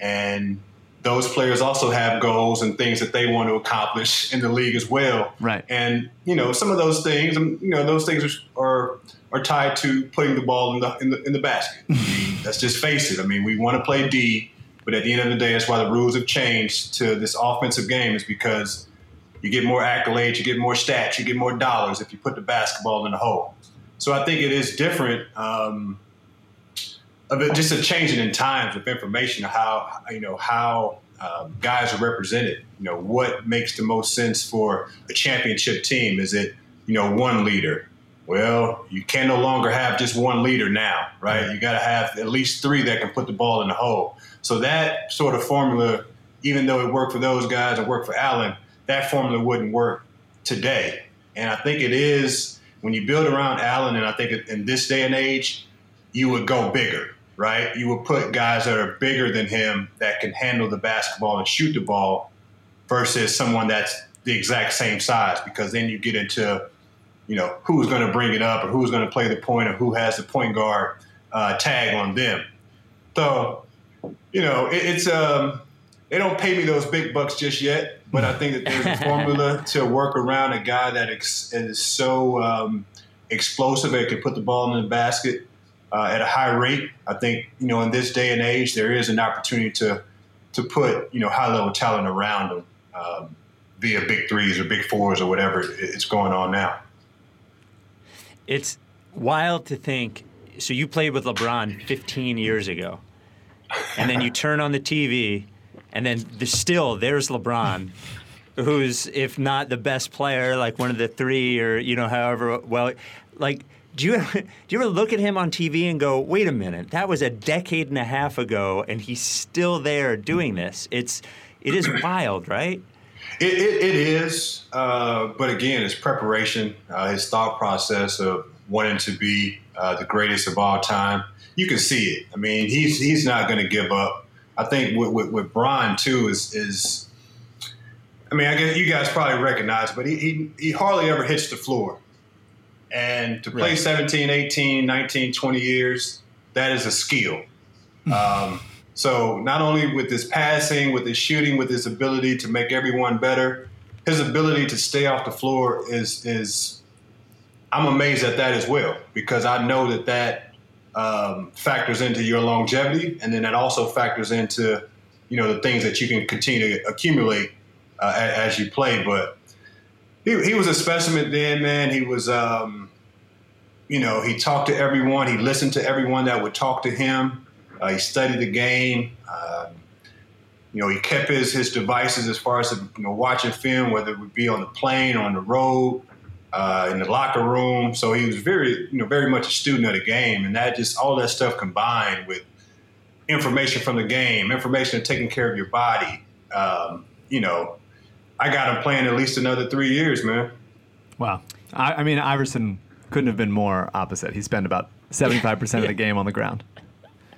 and those players also have goals and things that they want to accomplish in the league as well. Right. And you know, some of those things, um, you know, those things are are, are tied to putting the ball in the in the, in the basket. Let's just face it. I mean, we want to play D, but at the end of the day, that's why the rules have changed to this offensive game is because you get more accolades, you get more stats, you get more dollars if you put the basketball in the hole. So I think it is different. Um, just a changing in times of information, of how you know how um, guys are represented. You know what makes the most sense for a championship team. Is it you know one leader? Well, you can no longer have just one leader now, right? You got to have at least three that can put the ball in the hole. So that sort of formula, even though it worked for those guys and worked for Allen, that formula wouldn't work today. And I think it is when you build around Allen, and I think in this day and age, you would go bigger, right? You would put guys that are bigger than him that can handle the basketball and shoot the ball versus someone that's the exact same size, because then you get into you know, who's going to bring it up or who's going to play the point or who has the point guard uh, tag on them. So, you know, it, it's um, they don't pay me those big bucks just yet, but I think that there's a formula to work around a guy that ex- is so um, explosive and can put the ball in the basket uh, at a high rate. I think you know in this day and age there is an opportunity to to put you know high level talent around them um, via big threes or big fours or whatever it's going on now it's wild to think. So you played with LeBron 15 years ago, and then you turn on the TV, and then the, still there's LeBron, who's if not the best player, like one of the three, or you know, however well, like. Do you, do you ever look at him on TV and go, wait a minute, that was a decade and a half ago, and he's still there doing this? It's, it is wild, right? It, it, it is, uh, but again, it's preparation, uh, his thought process of wanting to be uh, the greatest of all time. You can see it. I mean, he's he's not going to give up. I think with, with, with Bron too is is. I mean, I guess you guys probably recognize, but he, he, he hardly ever hits the floor. And to play right. 17, 18, 19, 20 years, that is a skill. Um, so not only with his passing, with his shooting, with his ability to make everyone better, his ability to stay off the floor is is I'm amazed at that as well because I know that that um, factors into your longevity, and then that also factors into you know the things that you can continue to accumulate uh, as, as, you play. But he, he was a specimen then, man. He was. Um, you know, he talked to everyone. He listened to everyone that would talk to him. Uh, he studied the game. Um, you know, he kept his, his devices as far as you know watching film, whether it would be on the plane, on the road, uh, in the locker room. So he was very, you know, very much a student of the game, and that just all that stuff combined with information from the game, information of taking care of your body. Um, you know, I got him playing at least another three years, man. Wow. I, I mean, Iverson couldn't have been more opposite. He spent about seventy-five percent of the game on the ground.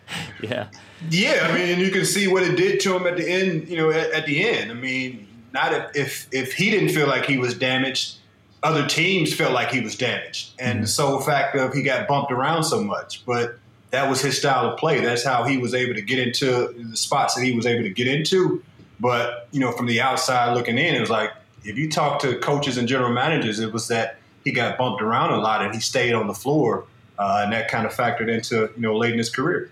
yeah. Yeah, I mean, and you can see what it did to him at the end. You know, at, at the end. I mean, not if, if if he didn't feel like he was damaged, other teams felt like he was damaged, and mm-hmm. the sole fact of he got bumped around so much. But that was his style of play. That's how he was able to get into the spots that he was able to get into. But you know, from the outside looking in, it was like if you talk to coaches and general managers, it was that he got bumped around a lot and he stayed on the floor, uh, and that kind of factored into you know late in his career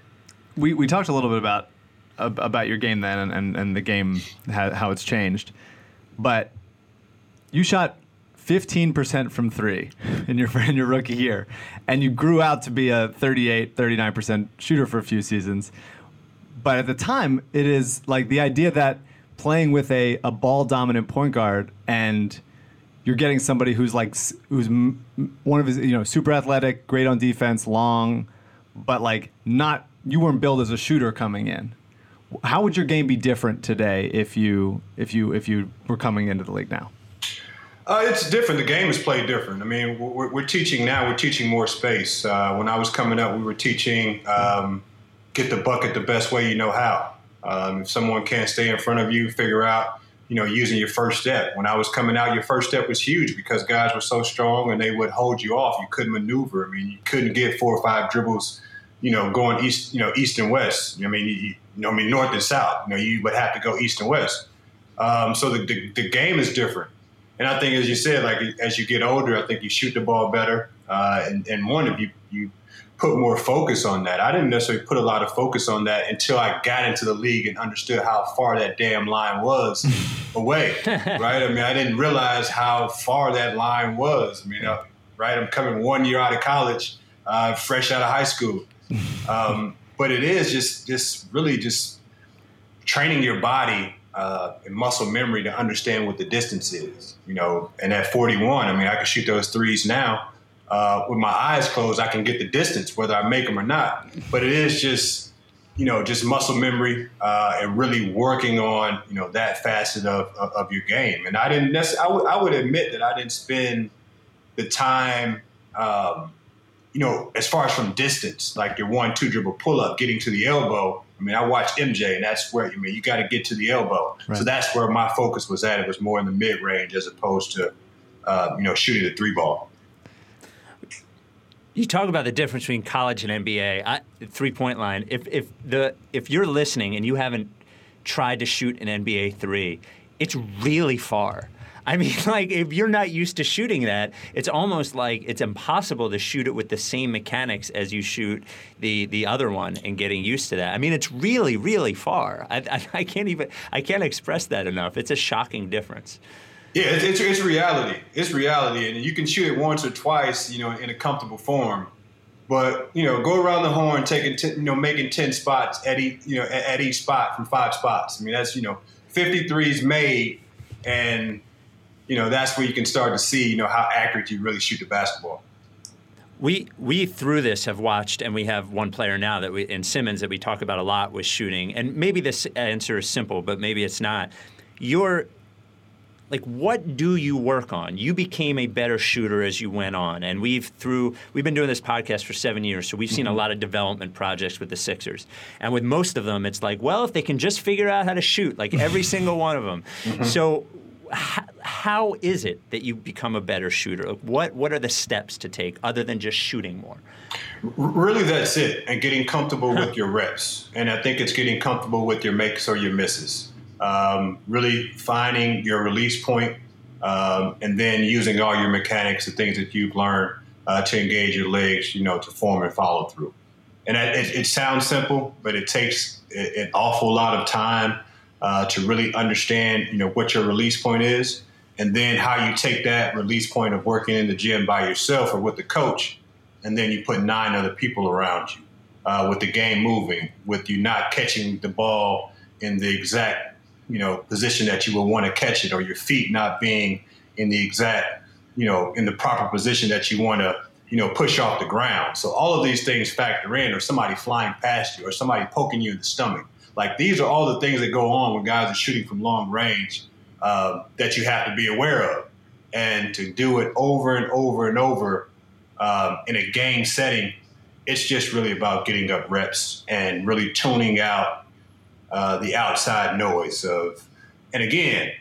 we, we talked a little bit about about your game then and, and, and the game how, it's changed but you shot 15% from three in your in your rookie year and you grew out to be a 38 39% shooter for a few seasons but at the time it is like the idea that playing with a, a ball dominant point guard and you're getting somebody who's like who's one of his you know super athletic great on defense long but like not you weren't built as a shooter coming in. How would your game be different today if you if you if you were coming into the league now? Uh, it's different. The game is played different. I mean, we're, we're teaching now. We're teaching more space. Uh, when I was coming up, we were teaching um, get the bucket the best way you know how. Um, if someone can't stay in front of you, figure out you know using your first step. When I was coming out, your first step was huge because guys were so strong and they would hold you off. You couldn't maneuver. I mean, you couldn't get four or five dribbles you know, going east, you know, east and west. I mean, you, you know, I mean, north and south. You know, you would have to go east and west. Um, so the, the, the game is different. And I think, as you said, like as you get older, I think you shoot the ball better. Uh, and, and one, if you you put more focus on that. I didn't necessarily put a lot of focus on that until I got into the league and understood how far that damn line was away. right? I mean, I didn't realize how far that line was. I mean, uh, right? I'm coming one year out of college, uh, fresh out of high school. Um, but it is just just really just training your body uh, and muscle memory to understand what the distance is. You know, and at 41, I mean, I can shoot those threes now. Uh, with my eyes closed, I can get the distance, whether I make them or not. But it is just, you know, just muscle memory uh, and really working on, you know, that facet of, of, of your game. And I didn't necessarily, I would, would admit that I didn't spend the time, um, you know, as far as from distance, like your one, two dribble pull up, getting to the elbow. I mean, I watched MJ, and that's where I mean, you got to get to the elbow. Right. So that's where my focus was at. It was more in the mid range as opposed to, uh, you know, shooting the three ball. You talk about the difference between college and NBA. I, three point line. If if the if you're listening and you haven't tried to shoot an NBA three, it's really far. I mean, like if you're not used to shooting that, it's almost like it's impossible to shoot it with the same mechanics as you shoot the the other one and getting used to that. I mean, it's really really far. I, I, I can't even I can't express that enough. It's a shocking difference. Yeah, it's, it's, it's reality. It's reality, and you can shoot it once or twice, you know, in a comfortable form. But you know, go around the horn, taking ten, you know, making ten spots at each, you know, at, at each spot from five spots. I mean, that's you know, fifty threes made, and you know, that's where you can start to see, you know, how accurate you really shoot the basketball. We we through this have watched, and we have one player now that we in Simmons that we talk about a lot with shooting. And maybe this answer is simple, but maybe it's not. You're like what do you work on you became a better shooter as you went on and we've through we've been doing this podcast for seven years so we've seen a mm-hmm. lot of development projects with the sixers and with most of them it's like well if they can just figure out how to shoot like every single one of them mm-hmm. so h- how is it that you become a better shooter what what are the steps to take other than just shooting more really, that's it, and getting comfortable with your reps. And I think it's getting comfortable with your makes or your misses. Um, really finding your release point, um, and then using all your mechanics, the things that you've learned uh, to engage your legs, you know, to form and follow through. And it, it, it sounds simple, but it takes an awful lot of time uh, to really understand, you know, what your release point is, and then how you take that release point of working in the gym by yourself or with the coach, and then you put nine other people around you, uh, with the game moving, with you not catching the ball in the exact, you know, position that you would want to catch it, or your feet not being in the exact, you know, in the proper position that you want to, you know, push off the ground. So all of these things factor in, or somebody flying past you, or somebody poking you in the stomach. Like these are all the things that go on when guys are shooting from long range uh, that you have to be aware of, and to do it over and over and over um, in a game setting, it's just really about getting up reps and really tuning out uh, the outside noise of, and again,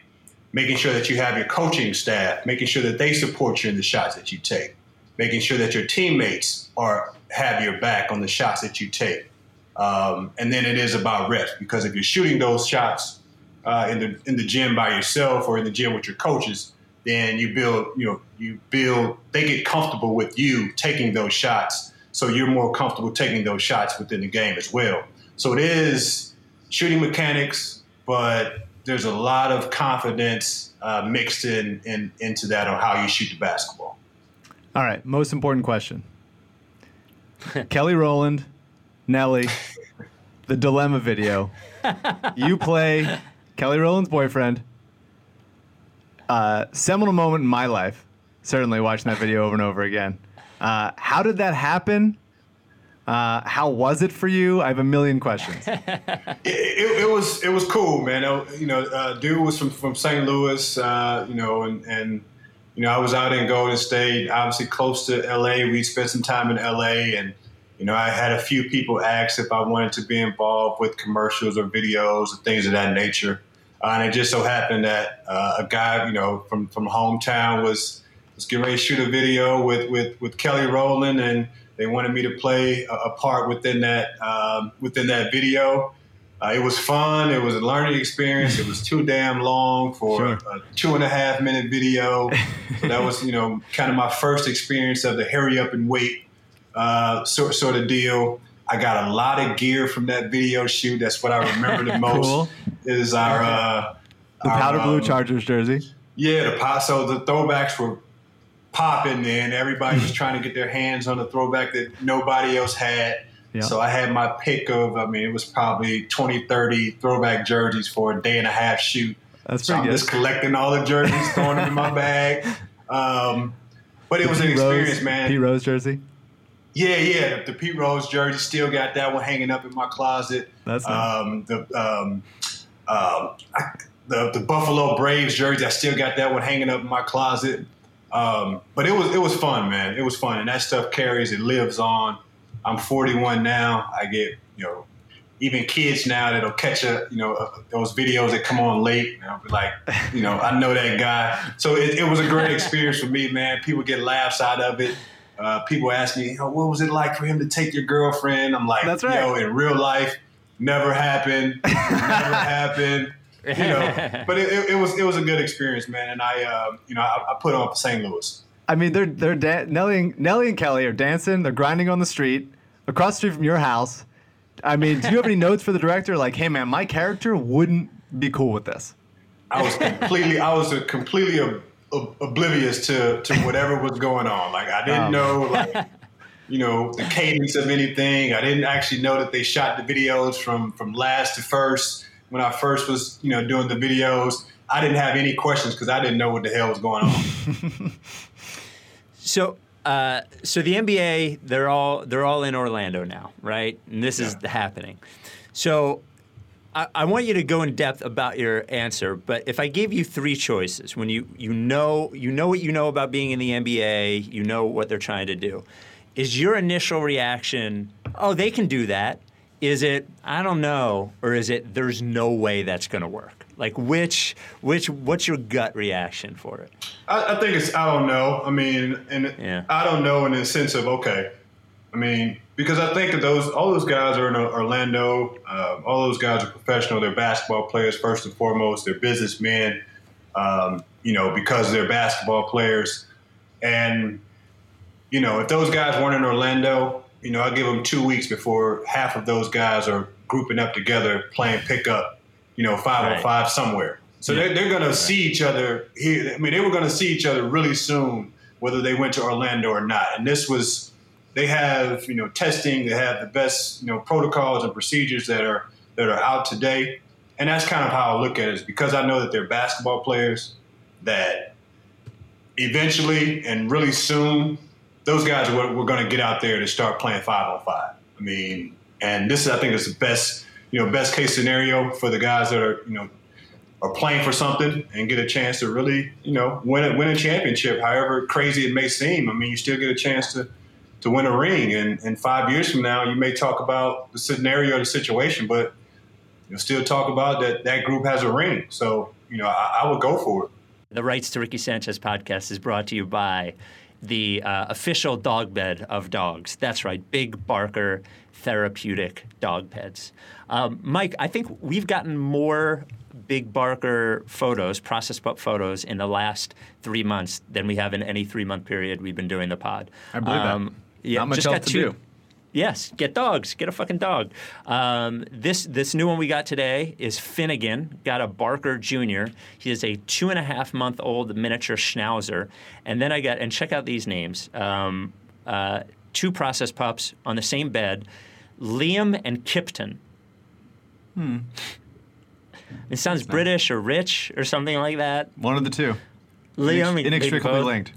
making sure that you have your coaching staff, making sure that they support you in the shots that you take, making sure that your teammates are have your back on the shots that you take, um, and then it is about reps because if you're shooting those shots uh, in the in the gym by yourself or in the gym with your coaches, then you build you know you build they get comfortable with you taking those shots, so you're more comfortable taking those shots within the game as well. So it is shooting mechanics, but there's a lot of confidence uh, mixed in, in into that on how you shoot the basketball. All right, most important question. Kelly Rowland, Nelly, the dilemma video. You play Kelly Rowland's boyfriend. Uh, seminal moment in my life. Certainly watching that video over and over again. Uh, how did that happen? Uh, how was it for you? I have a million questions. it, it, it was it was cool, man. Uh, You know, uh, dude was from from St. Louis, uh, you know, and and you know I was out in Golden State, obviously close to LA. We spent some time in LA, and you know I had a few people ask if I wanted to be involved with commercials or videos and things of that nature. Uh, and it just so happened that uh, a guy, you know, from from hometown was was getting ready to shoot a video with with with Kelly Rowland, and they wanted me to play a, a part within that um, within that video. Uh, it was fun. It was a learning experience. It was too damn long for Sure. a two and a half minute video. So that was, you know, kind of my first experience of the hurry up and wait uh, sort sort of deal. I got a lot of gear from that video shoot. That's what I remember the most. Cool. Is our uh, The our, powder blue um, Chargers jersey. yeah, the. So the throwbacks were popping, and everybody was trying to get their hands on a throwback that nobody else had. So I had my pick of, I mean, it was probably 20, 30 throwback jerseys for a day and a half shoot. That's so I'm good. just collecting all the jerseys, throwing them in my bag. Um, but it was an Pete experience, Rose, man. Pete Rose jersey. Yeah, yeah. The Pete Rose jersey still got that one hanging up in my closet. That's nice. um, the um, um, I- the the Buffalo Braves jersey. I still got that one hanging up in my closet. Um, but it was it was fun, man. It was fun, and that stuff carries. It lives on. I'm 41 now. I get you know even kids now that'll catch a you know uh, those videos that come on late and I'll be like you know I know that guy. So it, it was a great experience for me, man. People get laughs out of it. Uh, people ask me, oh, what was it like for him to take your girlfriend? I'm like, That's right. yo, in real life, never happened, never happened. You know, but it, it, it was it was a good experience, man. And I, uh, you know, I, I put on for St. Louis. I mean, they're they're da- Nelly and, Nelly and Kelly are dancing. They're grinding on the street across the street from your house. I mean, do you have any notes for the director? Like, hey man, my character wouldn't be cool with this. I was completely, I was completely ob- ob- oblivious to to whatever was going on. Like I didn't Um. know, like you know, the cadence of anything. I didn't actually know that they shot the videos from from last to first. When I first was, you know, doing the videos, I didn't have any questions because I didn't know what the hell was going on. So, uh, so the NBA, they're all they're all in Orlando now, right? And this is Yeah. happening. So, I, I want you to go in depth about your answer. But if I gave you three choices, when you you know you know what you know about being in the NBA, you know what they're trying to do, is your initial reaction? Oh, they can do that. Is it I don't know, or is it there's no way that's going to work? Like which which what's your gut reaction for it? I, I think it's I don't know. I mean, and Yeah. I don't know in the sense of okay. I mean, because I think that those all those guys are in Orlando. Uh, all those guys are professional. They're basketball players first and foremost. They're businessmen. Um, you know, because they're basketball players, and you know, if those guys weren't in Orlando, you know, I give them two weeks before half of those guys are grouping up together playing pickup. You know, five on five somewhere. So they're, they're going to see each other here. I mean, they were going to see each other really soon, whether they went to Orlando or not. And this was, they have you know testing. They have the best you know protocols and procedures that are that are out today. And that's kind of how I look at it. Is because I know that they're basketball players. That eventually and really soon, those guys were, were going to get out there to start playing five on five. I mean, and this I think is the best you know best case scenario for the guys that are you know are playing for something and get a chance to really, you know, win a, win a championship. However crazy it may seem, I mean, you still get a chance to to win a ring. And, and five years from now, you may talk about the scenario, the situation, but you'll still talk about that that group has a ring. So, you know, I, I would go for it. The Rights to Ricky Sanchez podcast is brought to you by the uh, official dog bed of dogs. That's right, Big Barker Therapeutic Dog Beds. Um, Mike, I think we've gotten more Big Barker photos, process pup photos, in the last three months than we have in any three month period we've been doing the pod. I believe that. Yeah, Not much just else got to two, do. Yes, get dogs. Get a fucking dog. Um, this this new one we got today is Finnegan. Got a Barker Jr. He is a two and a half month old miniature Schnauzer. And then I got and check out these names. Um, uh, two process pups on the same bed, Liam and Kipton. Hmm. It sounds British or rich or something like that. One of the two. Liam, inextricably linked.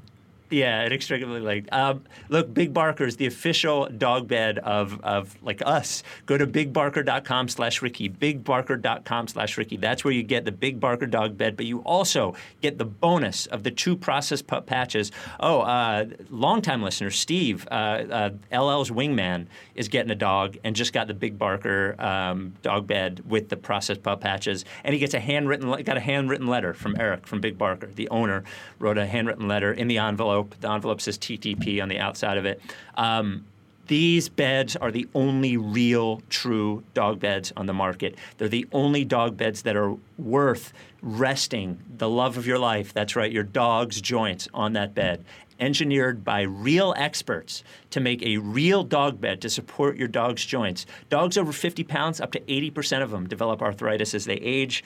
Yeah, inextricably linked. Um, look, Big Barker is the official dog bed of, of like us. Go to bigbarker.com slash Ricky, bigbarker.com slash Ricky. That's where you get the Big Barker dog bed, but you also get the bonus of the two process pup patches. Oh, uh, longtime listener, Steve, uh, uh, LL's wingman, is getting a dog and just got the Big Barker um, dog bed with the process pup patches. And he gets a handwritten, got a handwritten letter from Eric from Big Barker. The owner wrote a handwritten letter in the envelope. The envelope says TTP on the outside of it. Um, these beds are the only real, true dog beds on the market. They're the only dog beds that are worth resting the love of your life. That's right, your dog's joints on that bed. Engineered by real experts to make a real dog bed to support your dog's joints. Dogs over 50 pounds, up to 80% of them develop arthritis as they age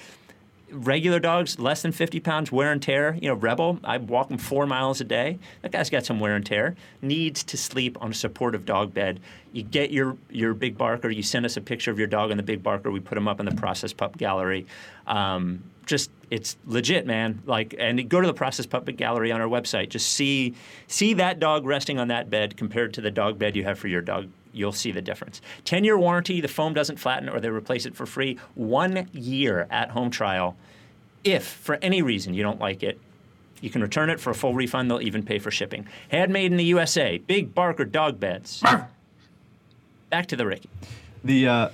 regular dogs, less than 50 pounds, wear and tear. You know, Rebel, I walk him four miles a day. That guy's got some wear and tear. Needs to sleep on a supportive dog bed. You get your your big barker. You send us a picture of your dog on the big barker. We put him up in the process pup gallery. Um, just it's legit, man. Like, and go to the process pup gallery on our website. Just see see that dog resting on that bed compared to the dog bed you have for your dog you'll see the difference. 10 year warranty, the foam doesn't flatten or they replace it for free. One year at home trial. If for any reason you don't like it, you can return it for a full refund. They'll even pay for shipping. Handmade in the USA. Big Barker dog beds. Back to the Ricky. The uh,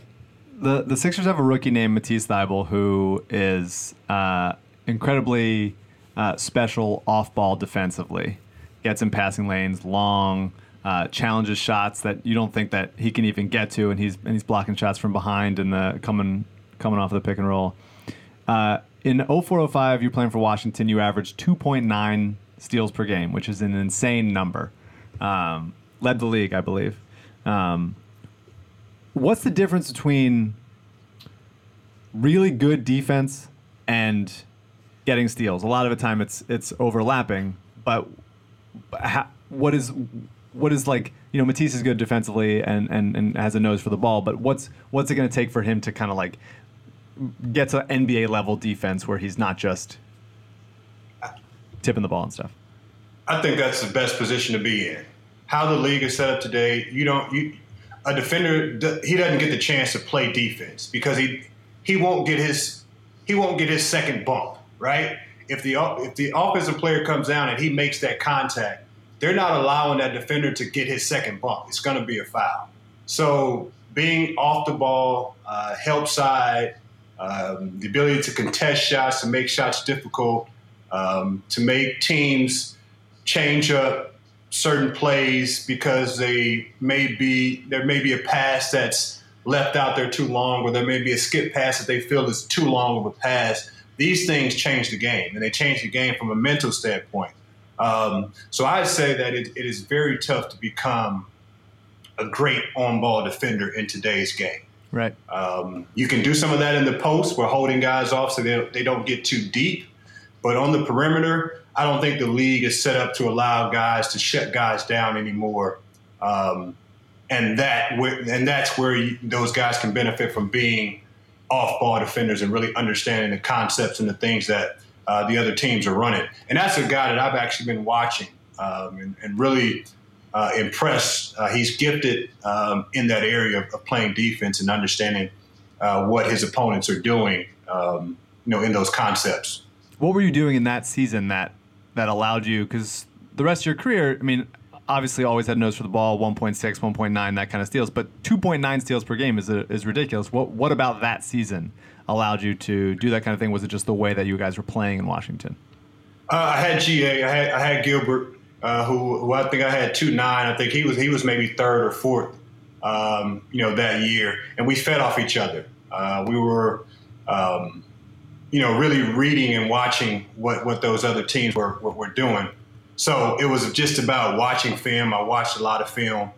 the the Sixers have a rookie named Matisse Thybulle who is uh, incredibly uh, special off ball defensively. Gets in passing lanes, long, uh, challenges shots that you don't think that he can even get to, and he's and he's blocking shots from behind and the coming coming off of the pick and roll. Uh, in 0405, you're playing for Washington. You averaged 2.9 steals per game, which is an insane number. Um, led the league, I believe. Um, what's the difference between really good defense and getting steals? A lot of the time, it's it's overlapping, but ha- what is what is like you know Matisse is good defensively and, and, and has a nose for the ball, but what's what's it going to take for him to kind of like get to NBA level defense where he's not just tipping the ball and stuff? I think that's the best position to be in. How the league is set up today, you don't you a defender he doesn't get the chance to play defense because he he won't get his he won't get his second bump, right? If the if the offensive player comes down and he makes that contact, they're not allowing that defender to get his second bump. It's going to be a foul. So being off the ball, uh, help side, um, the ability to contest shots, to make shots difficult, um, to make teams change up certain plays because they may be there may be a pass that's left out there too long, or there may be a skip pass that they feel is too long of a pass. These things change the game, and they change the game from a mental standpoint. Um, so I'd say that it, it is very tough to become a great on-ball defender in today's game. Right. Um, you can do some of that in the post. We're holding guys off so they, they don't get too deep. But on the perimeter, I don't think the league is set up to allow guys to shut guys down anymore. Um, and that and that's where you, those guys can benefit from being off-ball defenders and really understanding the concepts and the things that uh, the other teams are running. And that's a guy that I've actually been watching um, and, and, really uh, impressed. Uh, he's gifted um, in that area of, of, playing defense and understanding uh, what his opponents are doing, um, you know, in those concepts. What were you doing in that season that that allowed you? Because the rest of your career, I mean, obviously always had nose for the ball, 1.6, 1.9, that kind of steals, but 2.9 steals per game is a, is ridiculous. What what about that season allowed you to do that kind of thing? Was it just the way that you guys were playing in Washington? Uh, I had GA. I had I had Gilbert, uh, who, who I think I had two nine. I think he was he was maybe third or fourth, um, you know, that year, and we fed off each other. Uh, we were, um, you know, really reading and watching what what those other teams were were, were doing. So it was just about watching film. I watched a lot of film.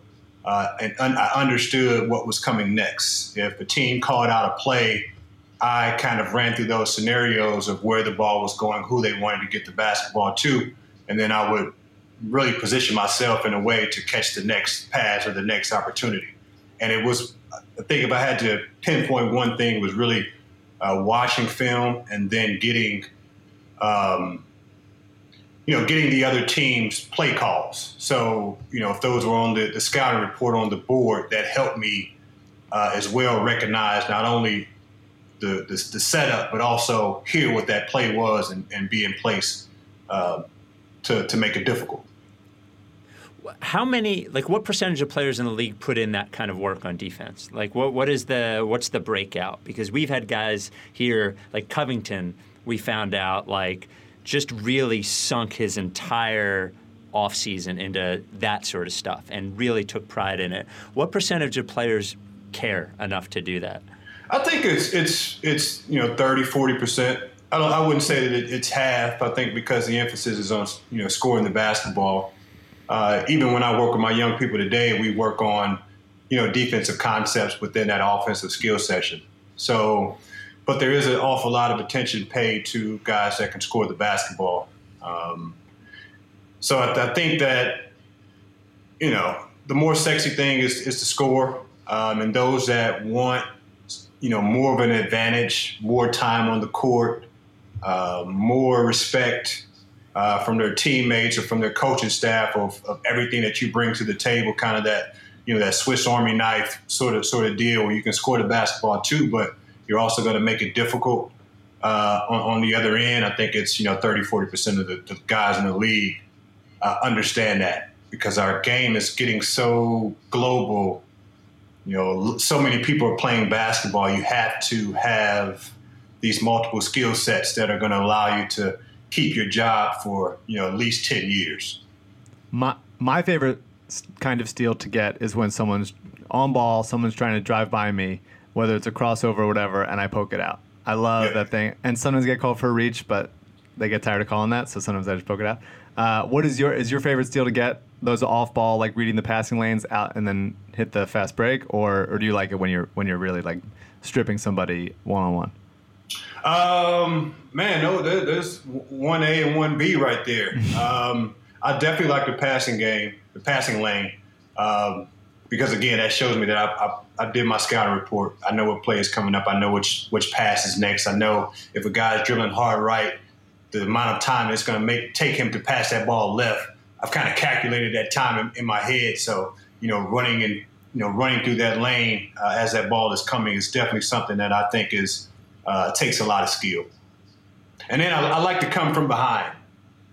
Uh, and un- I understood what was coming next. If a team called out a play I kind of ran through those scenarios of where the ball was going, who they wanted to get the basketball to, and then I would really position myself in a way to catch the next pass or the next opportunity. And it was, I think, if I had to pinpoint one thing, was really uh, watching film and then getting, um, you know, getting the other team's play calls. So, you know, if those were on the, the scouting report on the board, that helped me uh, as well recognize not only the, the, the setup, but also hear what that play was and, and be in place uh, to, to make it difficult. How many, like, what percentage of players in the league put in that kind of work on defense? Like, what what is the what's the breakout? Because we've had guys here, like Covington, we found out like just really sunk his entire offseason into that sort of stuff and really took pride in it. What percentage of players care enough to do that? I think it's it's it's you know 30, 40 percent. I don't. I wouldn't say that it, it's half. I think because the emphasis is on you know scoring the basketball. Uh, even when I work with my young people today, we work on you know defensive concepts within that offensive skill session. So but there is an awful lot of attention paid to guys that can score the basketball. Um, so I, I think that you know the more sexy thing is is to score, um, and those that want you know more of an advantage, more time on the court, uh, more respect uh, from their teammates or from their coaching staff of, of everything that you bring to the table, kind of that you know that Swiss Army knife sort of sort of deal where you can score the basketball too, but you're also going to make it difficult uh, on, on, the other end. I think it's you know 30, 40 percent of the, the, guys in the league uh, understand that because our game is getting so global. You know, so many people are playing basketball. You have to have these multiple skill sets that are going to allow you to keep your job for you know at least ten years. My my favorite kind of steal to get is when someone's on ball, someone's trying to drive by me, whether it's a crossover or whatever, and I poke it out. I love yeah. that thing. And sometimes I get called for a reach, but they get tired of calling that, so sometimes I just poke it out. Uh, what is your is your favorite steal to get? Those off ball, like reading the passing lanes out and then hit the fast break, or or do you like it when you're when you're really like stripping somebody one on one? Um, man, no, there, there's one A and one B right there. Um, I definitely like the passing game, the passing lane, um, because again, that shows me that I, I, I, did my scouting report. I know what play is coming up. I know which which pass is next. I know if a guy is dribbling hard right, the amount of time it's going to make take him to pass that ball left. I've kind of calculated that time in, in my head. So you know, running and you know running through that lane uh, as that ball is coming is definitely something that I think is uh, takes a lot of skill. And then I, I, like to come from behind,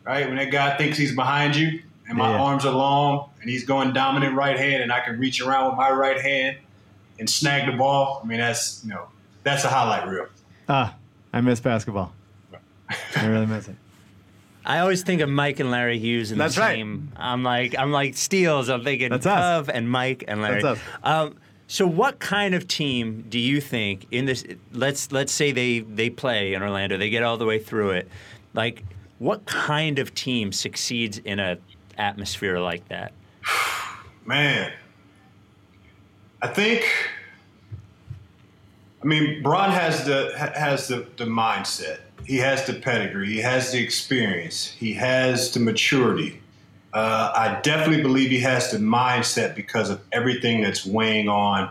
right? When that guy thinks he's behind you and my yeah. arms are long and he's going dominant right hand and I can reach around with my right hand and snag the ball. I mean, that's, you know, that's a highlight reel. Ah, I miss basketball. I really miss it. I always think of Mike and Larry Hughes in That's the same. Right. I'm like I'm like steals. I'm thinking That's Cove and Mike and Larry. That's us. Um, so, what kind of team do you think in this? Let's let's say they they play in Orlando, they get all the way through it. Like, what kind of team succeeds in a atmosphere like that? Man, I think. I mean, Bron has the has the, the mindset. He has the pedigree. He has the experience. He has the maturity. Uh, I definitely believe he has the mindset because of everything that's weighing on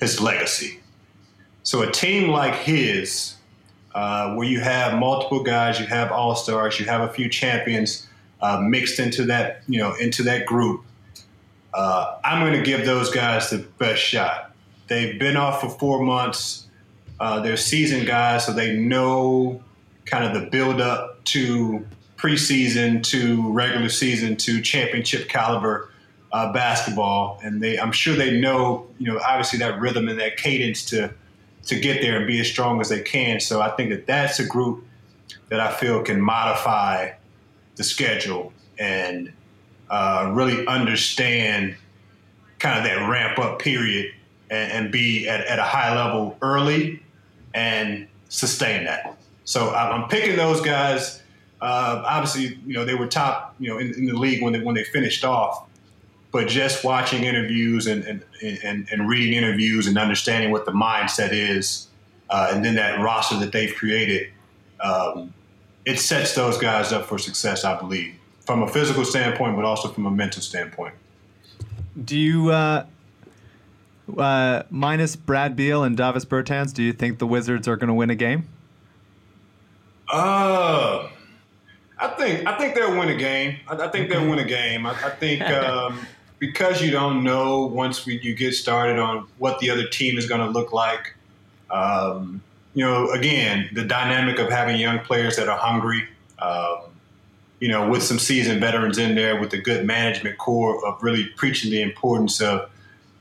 his legacy. So a team like his, uh, where you have multiple guys, you have all stars, you have a few champions uh, mixed into that, you know, into that group. Uh, I'm going to give those guys the best shot. They've been off for four months. Uh, they're seasoned guys, so they know kind of the build up to preseason to regular season to championship caliber uh, basketball, and they I'm sure they know you know obviously that rhythm and that cadence to to get there and be as strong as they can. So I think that that's a group that I feel can modify the schedule and uh, really understand kind of that ramp up period and, and be at, at, a high level early and sustain that. So I'm picking those guys uh, obviously, you know they were top, you know, in, in, the league when they when they finished off. But just watching interviews and and, and, and reading interviews and understanding what the mindset is, uh, and then that roster that they've created, um, it sets those guys up for success, I believe, from a physical standpoint, but also from a mental standpoint. Do you, uh, uh, minus Brad Beal and Davis Bertans, do you think the Wizards are going to win a game? Uh, I think I think they'll win a game. I, I think they'll win a game. I, I think um, because you don't know once we, you get started on what the other team is going to look like. Um, you know, again, the dynamic of having young players that are hungry. Um, you know, with some seasoned veterans in there, with a good management core of really preaching the importance of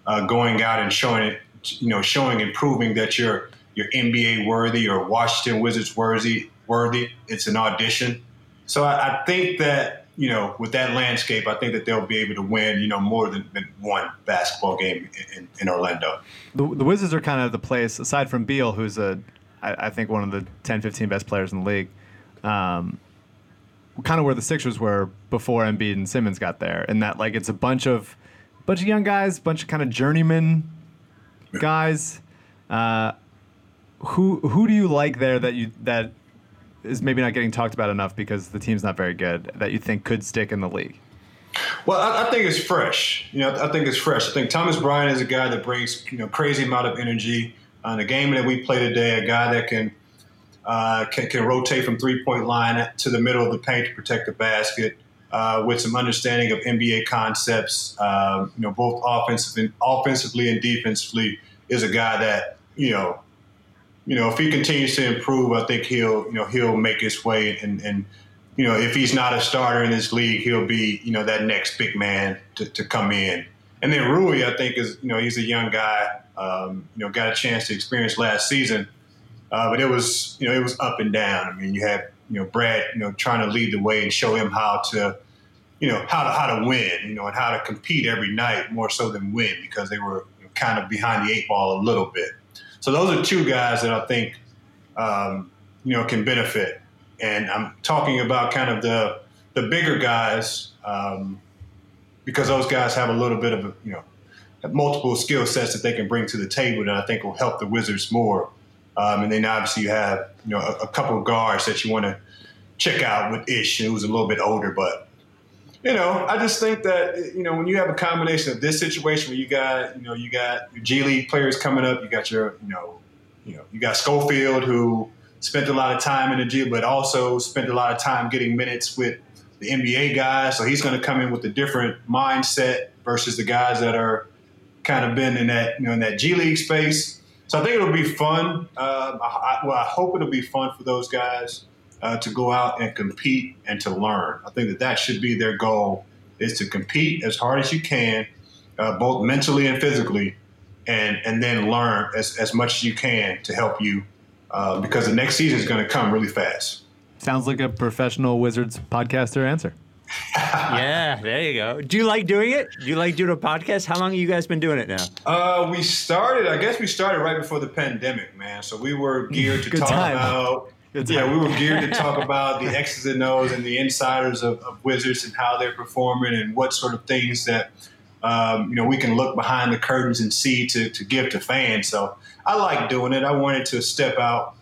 uh, going out and showing it. You know, showing and proving that you're you're NBA worthy or Washington Wizards worthy. Worthy. It's an audition. So I, I, think that you know, with that landscape, I think that they'll be able to win, you know, more than, than one basketball game in, in, Orlando. The, the, Wizards are kind of the place, aside from Beal, who's a, I, I think one of the 10, 15 best players in the league. Um, kind of where the Sixers were before Embiid and Simmons got there, and that like it's a bunch of bunch of young guys, bunch of kind of journeyman guys. Uh, who who do you like there that you that is maybe not getting talked about enough because the team's not very good that you think could stick in the league? Well, I, I think it's fresh. You know, I think it's fresh. I think Thomas Bryant is a guy that brings you know crazy amount of energy. On the game that we play today, a guy that can uh, can, can rotate from three point line to the middle of the paint to protect the basket. Uh, with some understanding of NBA concepts, um, you know, both offensively, offensively and defensively, is a guy that you know, you know, if he continues to improve, I think he'll, you know, he'll make his way and, and you know, if he's not a starter in this league, he'll be, you know, that next big man to, to come in. And then Rui, I think, is, you know, he's a young guy, um, you know, got a chance to experience last season. Uh, but it was, you know, it was up and down. I mean, you had, you know, Brad, you know, trying to lead the way and show him how to, you know, how to how to win, you know, and how to compete every night more so than win because they were kind of behind the eight ball a little bit. So those are two guys that I think, um, you know, can benefit. And I'm talking about kind of the the bigger guys um, because those guys have a little bit of, a, you know, multiple skill sets that they can bring to the table that I think will help the Wizards more. Um, and then obviously you have, you know, a, a couple of guards that you want to check out with Ish, who's a little bit older, but you know, I just think that you know when you have a combination of this situation where you got you know you got your G League players coming up, you got your you know you know you got Schofield who spent a lot of time in the G, but also spent a lot of time getting minutes with the NBA guys. So he's going to come in with a different mindset versus the guys that are kind of been in that you know in that G League space. So I think it'll be fun. Um, I, well, I hope it'll be fun for those guys uh, to go out and compete and to learn. I think that that should be their goal is to compete as hard as you can, uh, both mentally and physically, and and then learn as, as much as you can to help you uh, because the next season is going to come really fast. Sounds like a professional Wizards podcaster answer. yeah, there you go. Do you like doing it? Do you like doing a podcast? How long have you guys been doing it now? Uh, we started. I guess we started right before the pandemic, man. So we were geared to talk time. about. Yeah, we were geared to talk about the X's and O's and the insiders of, of Wizards and how they're performing and what sort of things that um, you know we can look behind the curtains and see to, to give to fans. So I like doing it. I wanted to step out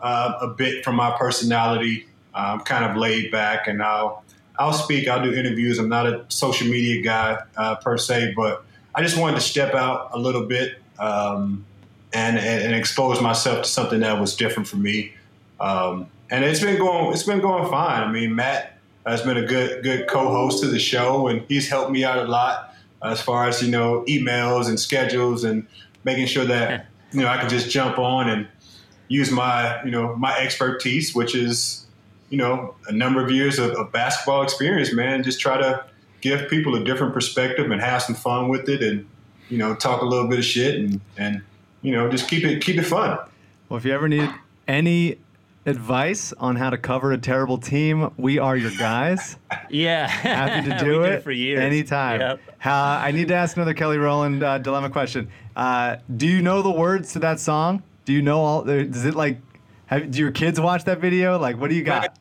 uh, a bit from my personality, um, kind of laid back, and I'll I'll speak. I'll do interviews. I'm not a social media guy uh, per se, but I just wanted to step out a little bit um, and, and and expose myself to something that was different for me. Um, and it's been going it's been going fine. I mean, Matt has been a good good co-host to the show, and he's helped me out a lot as far as you know emails and schedules and making sure that you know I can just jump on and use my you know my expertise, which is you know a number of years of, of basketball experience, man. Just try to give people a different perspective and have some fun with it, and you know talk a little bit of shit and and you know just keep it keep it fun. Well, if you ever need any advice on how to cover a terrible team, we are your guys. Yeah, Happy to We do did it, for years. anytime. Yep. Uh, I need to ask another Kelly Rowland uh, dilemma question. Uh, do you know the words to that song? Do you know all? Does it like? Have, do your kids watch that video? Like, what do you got?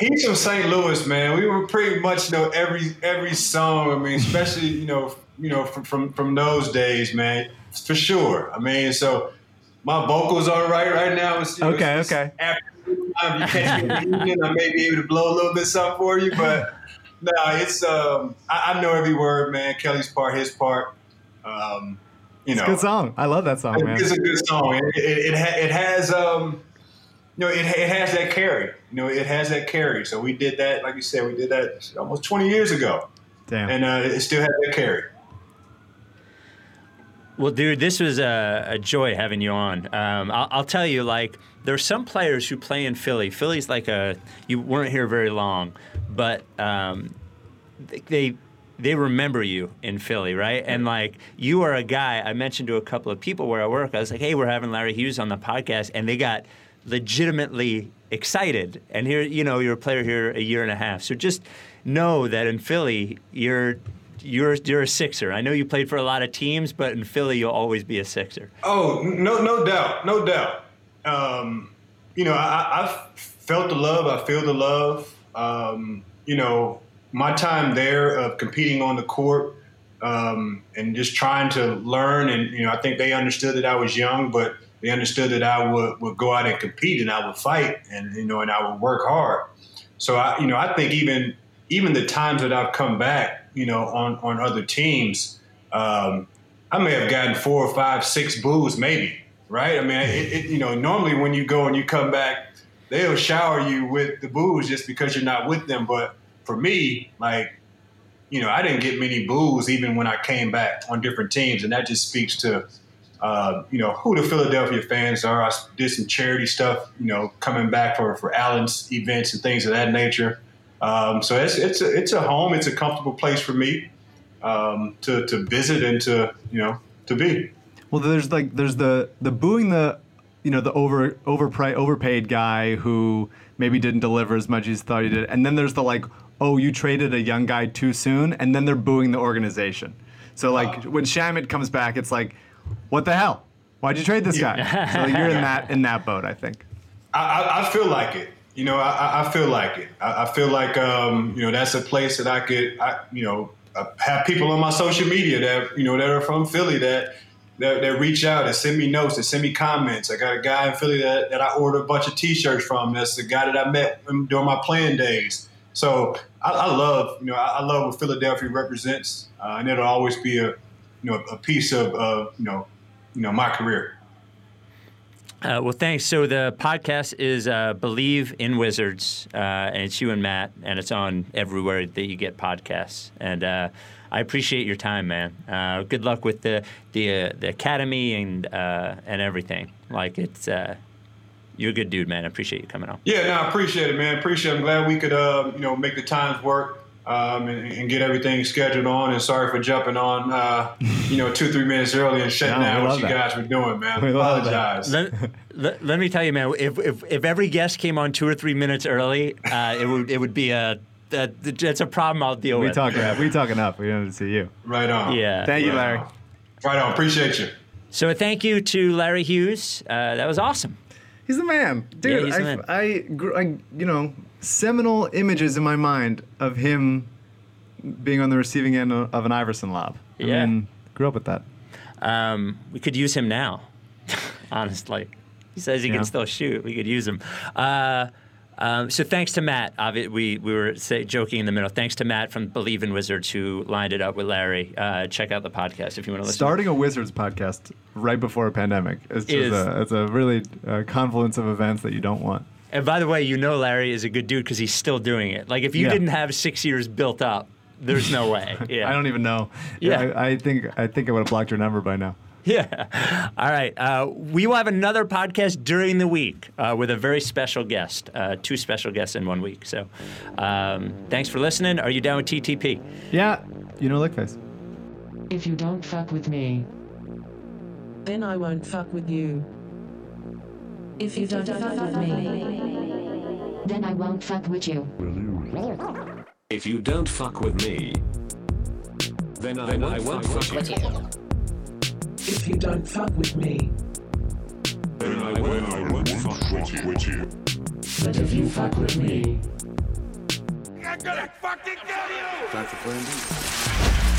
He's from St. Louis, man. We were pretty much know every every song. I mean, especially you know you know from from, from those days, man, for sure. I mean, so my vocals are right right now. It's, you know, Okay, it's- okay. After time you catch me in the evening, I may be able to blow a little bit something for you, but no, it's um, I, I know every word, man. Kelly's part, his part. Um, you know, It's a good song. I love that song, man. it's a good song. It, it, it, it has, um, you know, it, it has that carry. You know, it has that carry. So we did that, like you said, we did that almost 20 years ago, Damn. and uh, it still has that carry. Well, dude, this was a, a joy having you on. Um, I'll, I'll tell you, like, there's some players who play in Philly. Philly's like a you weren't here very long, but um, they they remember you in Philly, right? And like you are a guy. I mentioned to a couple of people where I work. I was like, hey, we're having Larry Hughes on the podcast, and they got legitimately excited. And here, you know, you're a player here a year and a half, so just know that in Philly, you're. You're, you're a Sixer. I know you played for a lot of teams, but in Philly, you'll always be a Sixer. Oh, no, no doubt, no doubt. Um, you know, I, I felt the love. I feel the love. Um, you know, my time there of competing on the court um, and just trying to learn, and you know, I think they understood that I was young, but They understood that I would, would go out and compete and I would fight and you know and I would work hard. So I you know I think even even the times that I've come back, you know, on on other teams, um, I may have gotten four or five, six boos, maybe. Right? I mean, it, it, you know, normally when you go and you come back, they'll shower you with the boos just because you're not with them. But for me, like, you know, I didn't get many boos even when I came back on different teams, and that just speaks to, uh, you know, who the Philadelphia fans are. I did some charity stuff, you know, coming back for for Allen's events and things of that nature. Um, so it's it's a, it's a home. It's a comfortable place for me um, to to visit and to you know to be. Well, there's like there's the the booing the you know the over overprice overpaid guy who maybe didn't deliver as much as he thought he did, and then there's the like oh you traded a young guy too soon, and then they're booing the organization. So like when Shamet comes back, it's like what the hell? Why'd you trade this guy? so like, you're in that in that boat, I think. I, I, I feel like it. You know, I, I feel like it. I, I feel like um, you know that's a place that I could, I, you know, uh, have people on my social media that you know that are from Philly that that, that reach out and send me notes and send me comments. I got a guy in Philly that, that I ordered a bunch of T-shirts from. That's the guy that I met during my playing days. So I, I love, you know, I, I love what Philadelphia represents, uh, and it'll always be a, you know, a piece of, of you know, you know, my career. Uh, well, thanks. So the podcast is uh, Bleav in Wizards, uh, and it's you and Matt, and it's on everywhere that you get podcasts. And uh, I appreciate your time, man. Uh, good luck with the the uh, the academy and and everything. Like it's you're a good dude, man. I appreciate you coming on. Yeah, no, I appreciate it, man. Appreciate. it. I'm glad we could, you know, make the times work. Um, and, and, get everything scheduled on. And sorry for jumping on, uh, you know, two three minutes early and shutting No, down what you that. guys were doing, man. We love Apologize. let, let, let me tell you, man. If, if if every guest came on two or three minutes early, uh, it would it would be a that that's a problem I'll deal We with. talk we talk enough. We don't see you. Right on. Yeah. Thank you, Larry. on. Right on. Appreciate you. So thank you to Larry Hughes. Uh, that was awesome. He's the man, dude. he's the I, man. I, I, you know, seminal images in my mind of him being on the receiving end of of an Iverson lob. I Yeah. mean, grew up with that. Um, we could use him now, honestly. He says he Yeah. can still shoot. We could use him. Uh, um, so thanks to Matt. We we were say, joking in the middle. Thanks to Matt from Bleav in Wizards who lined it up with Larry. Uh, check out the podcast if you want to listen. Starting a Wizards podcast right before a pandemic is just Is- a, it's a really uh, confluence of events that you don't want. And by the way, you know Larry is a good dude because he's still doing it. Like if you Yeah. didn't have six years built up, there's no way. Yeah. I don't even know. Yeah. I, I think I think I would have blocked your number by now. Yeah. All right. Uh, we will have another podcast during the week uh, with a very special guest, uh, two special guests in one week. So um, thanks for listening. Are you down with TTP? Yeah, you know Lickface. If you don't fuck with me, Then I won't fuck with you. if you don't fuck with me, Then I won't fuck with you. If you don't fuck with me, then I, then I won't fuck with you. If you don't fuck with me, Then I, will, I won't fuck with you. With you. but if you fuck with me, I'm gonna fucking kill you!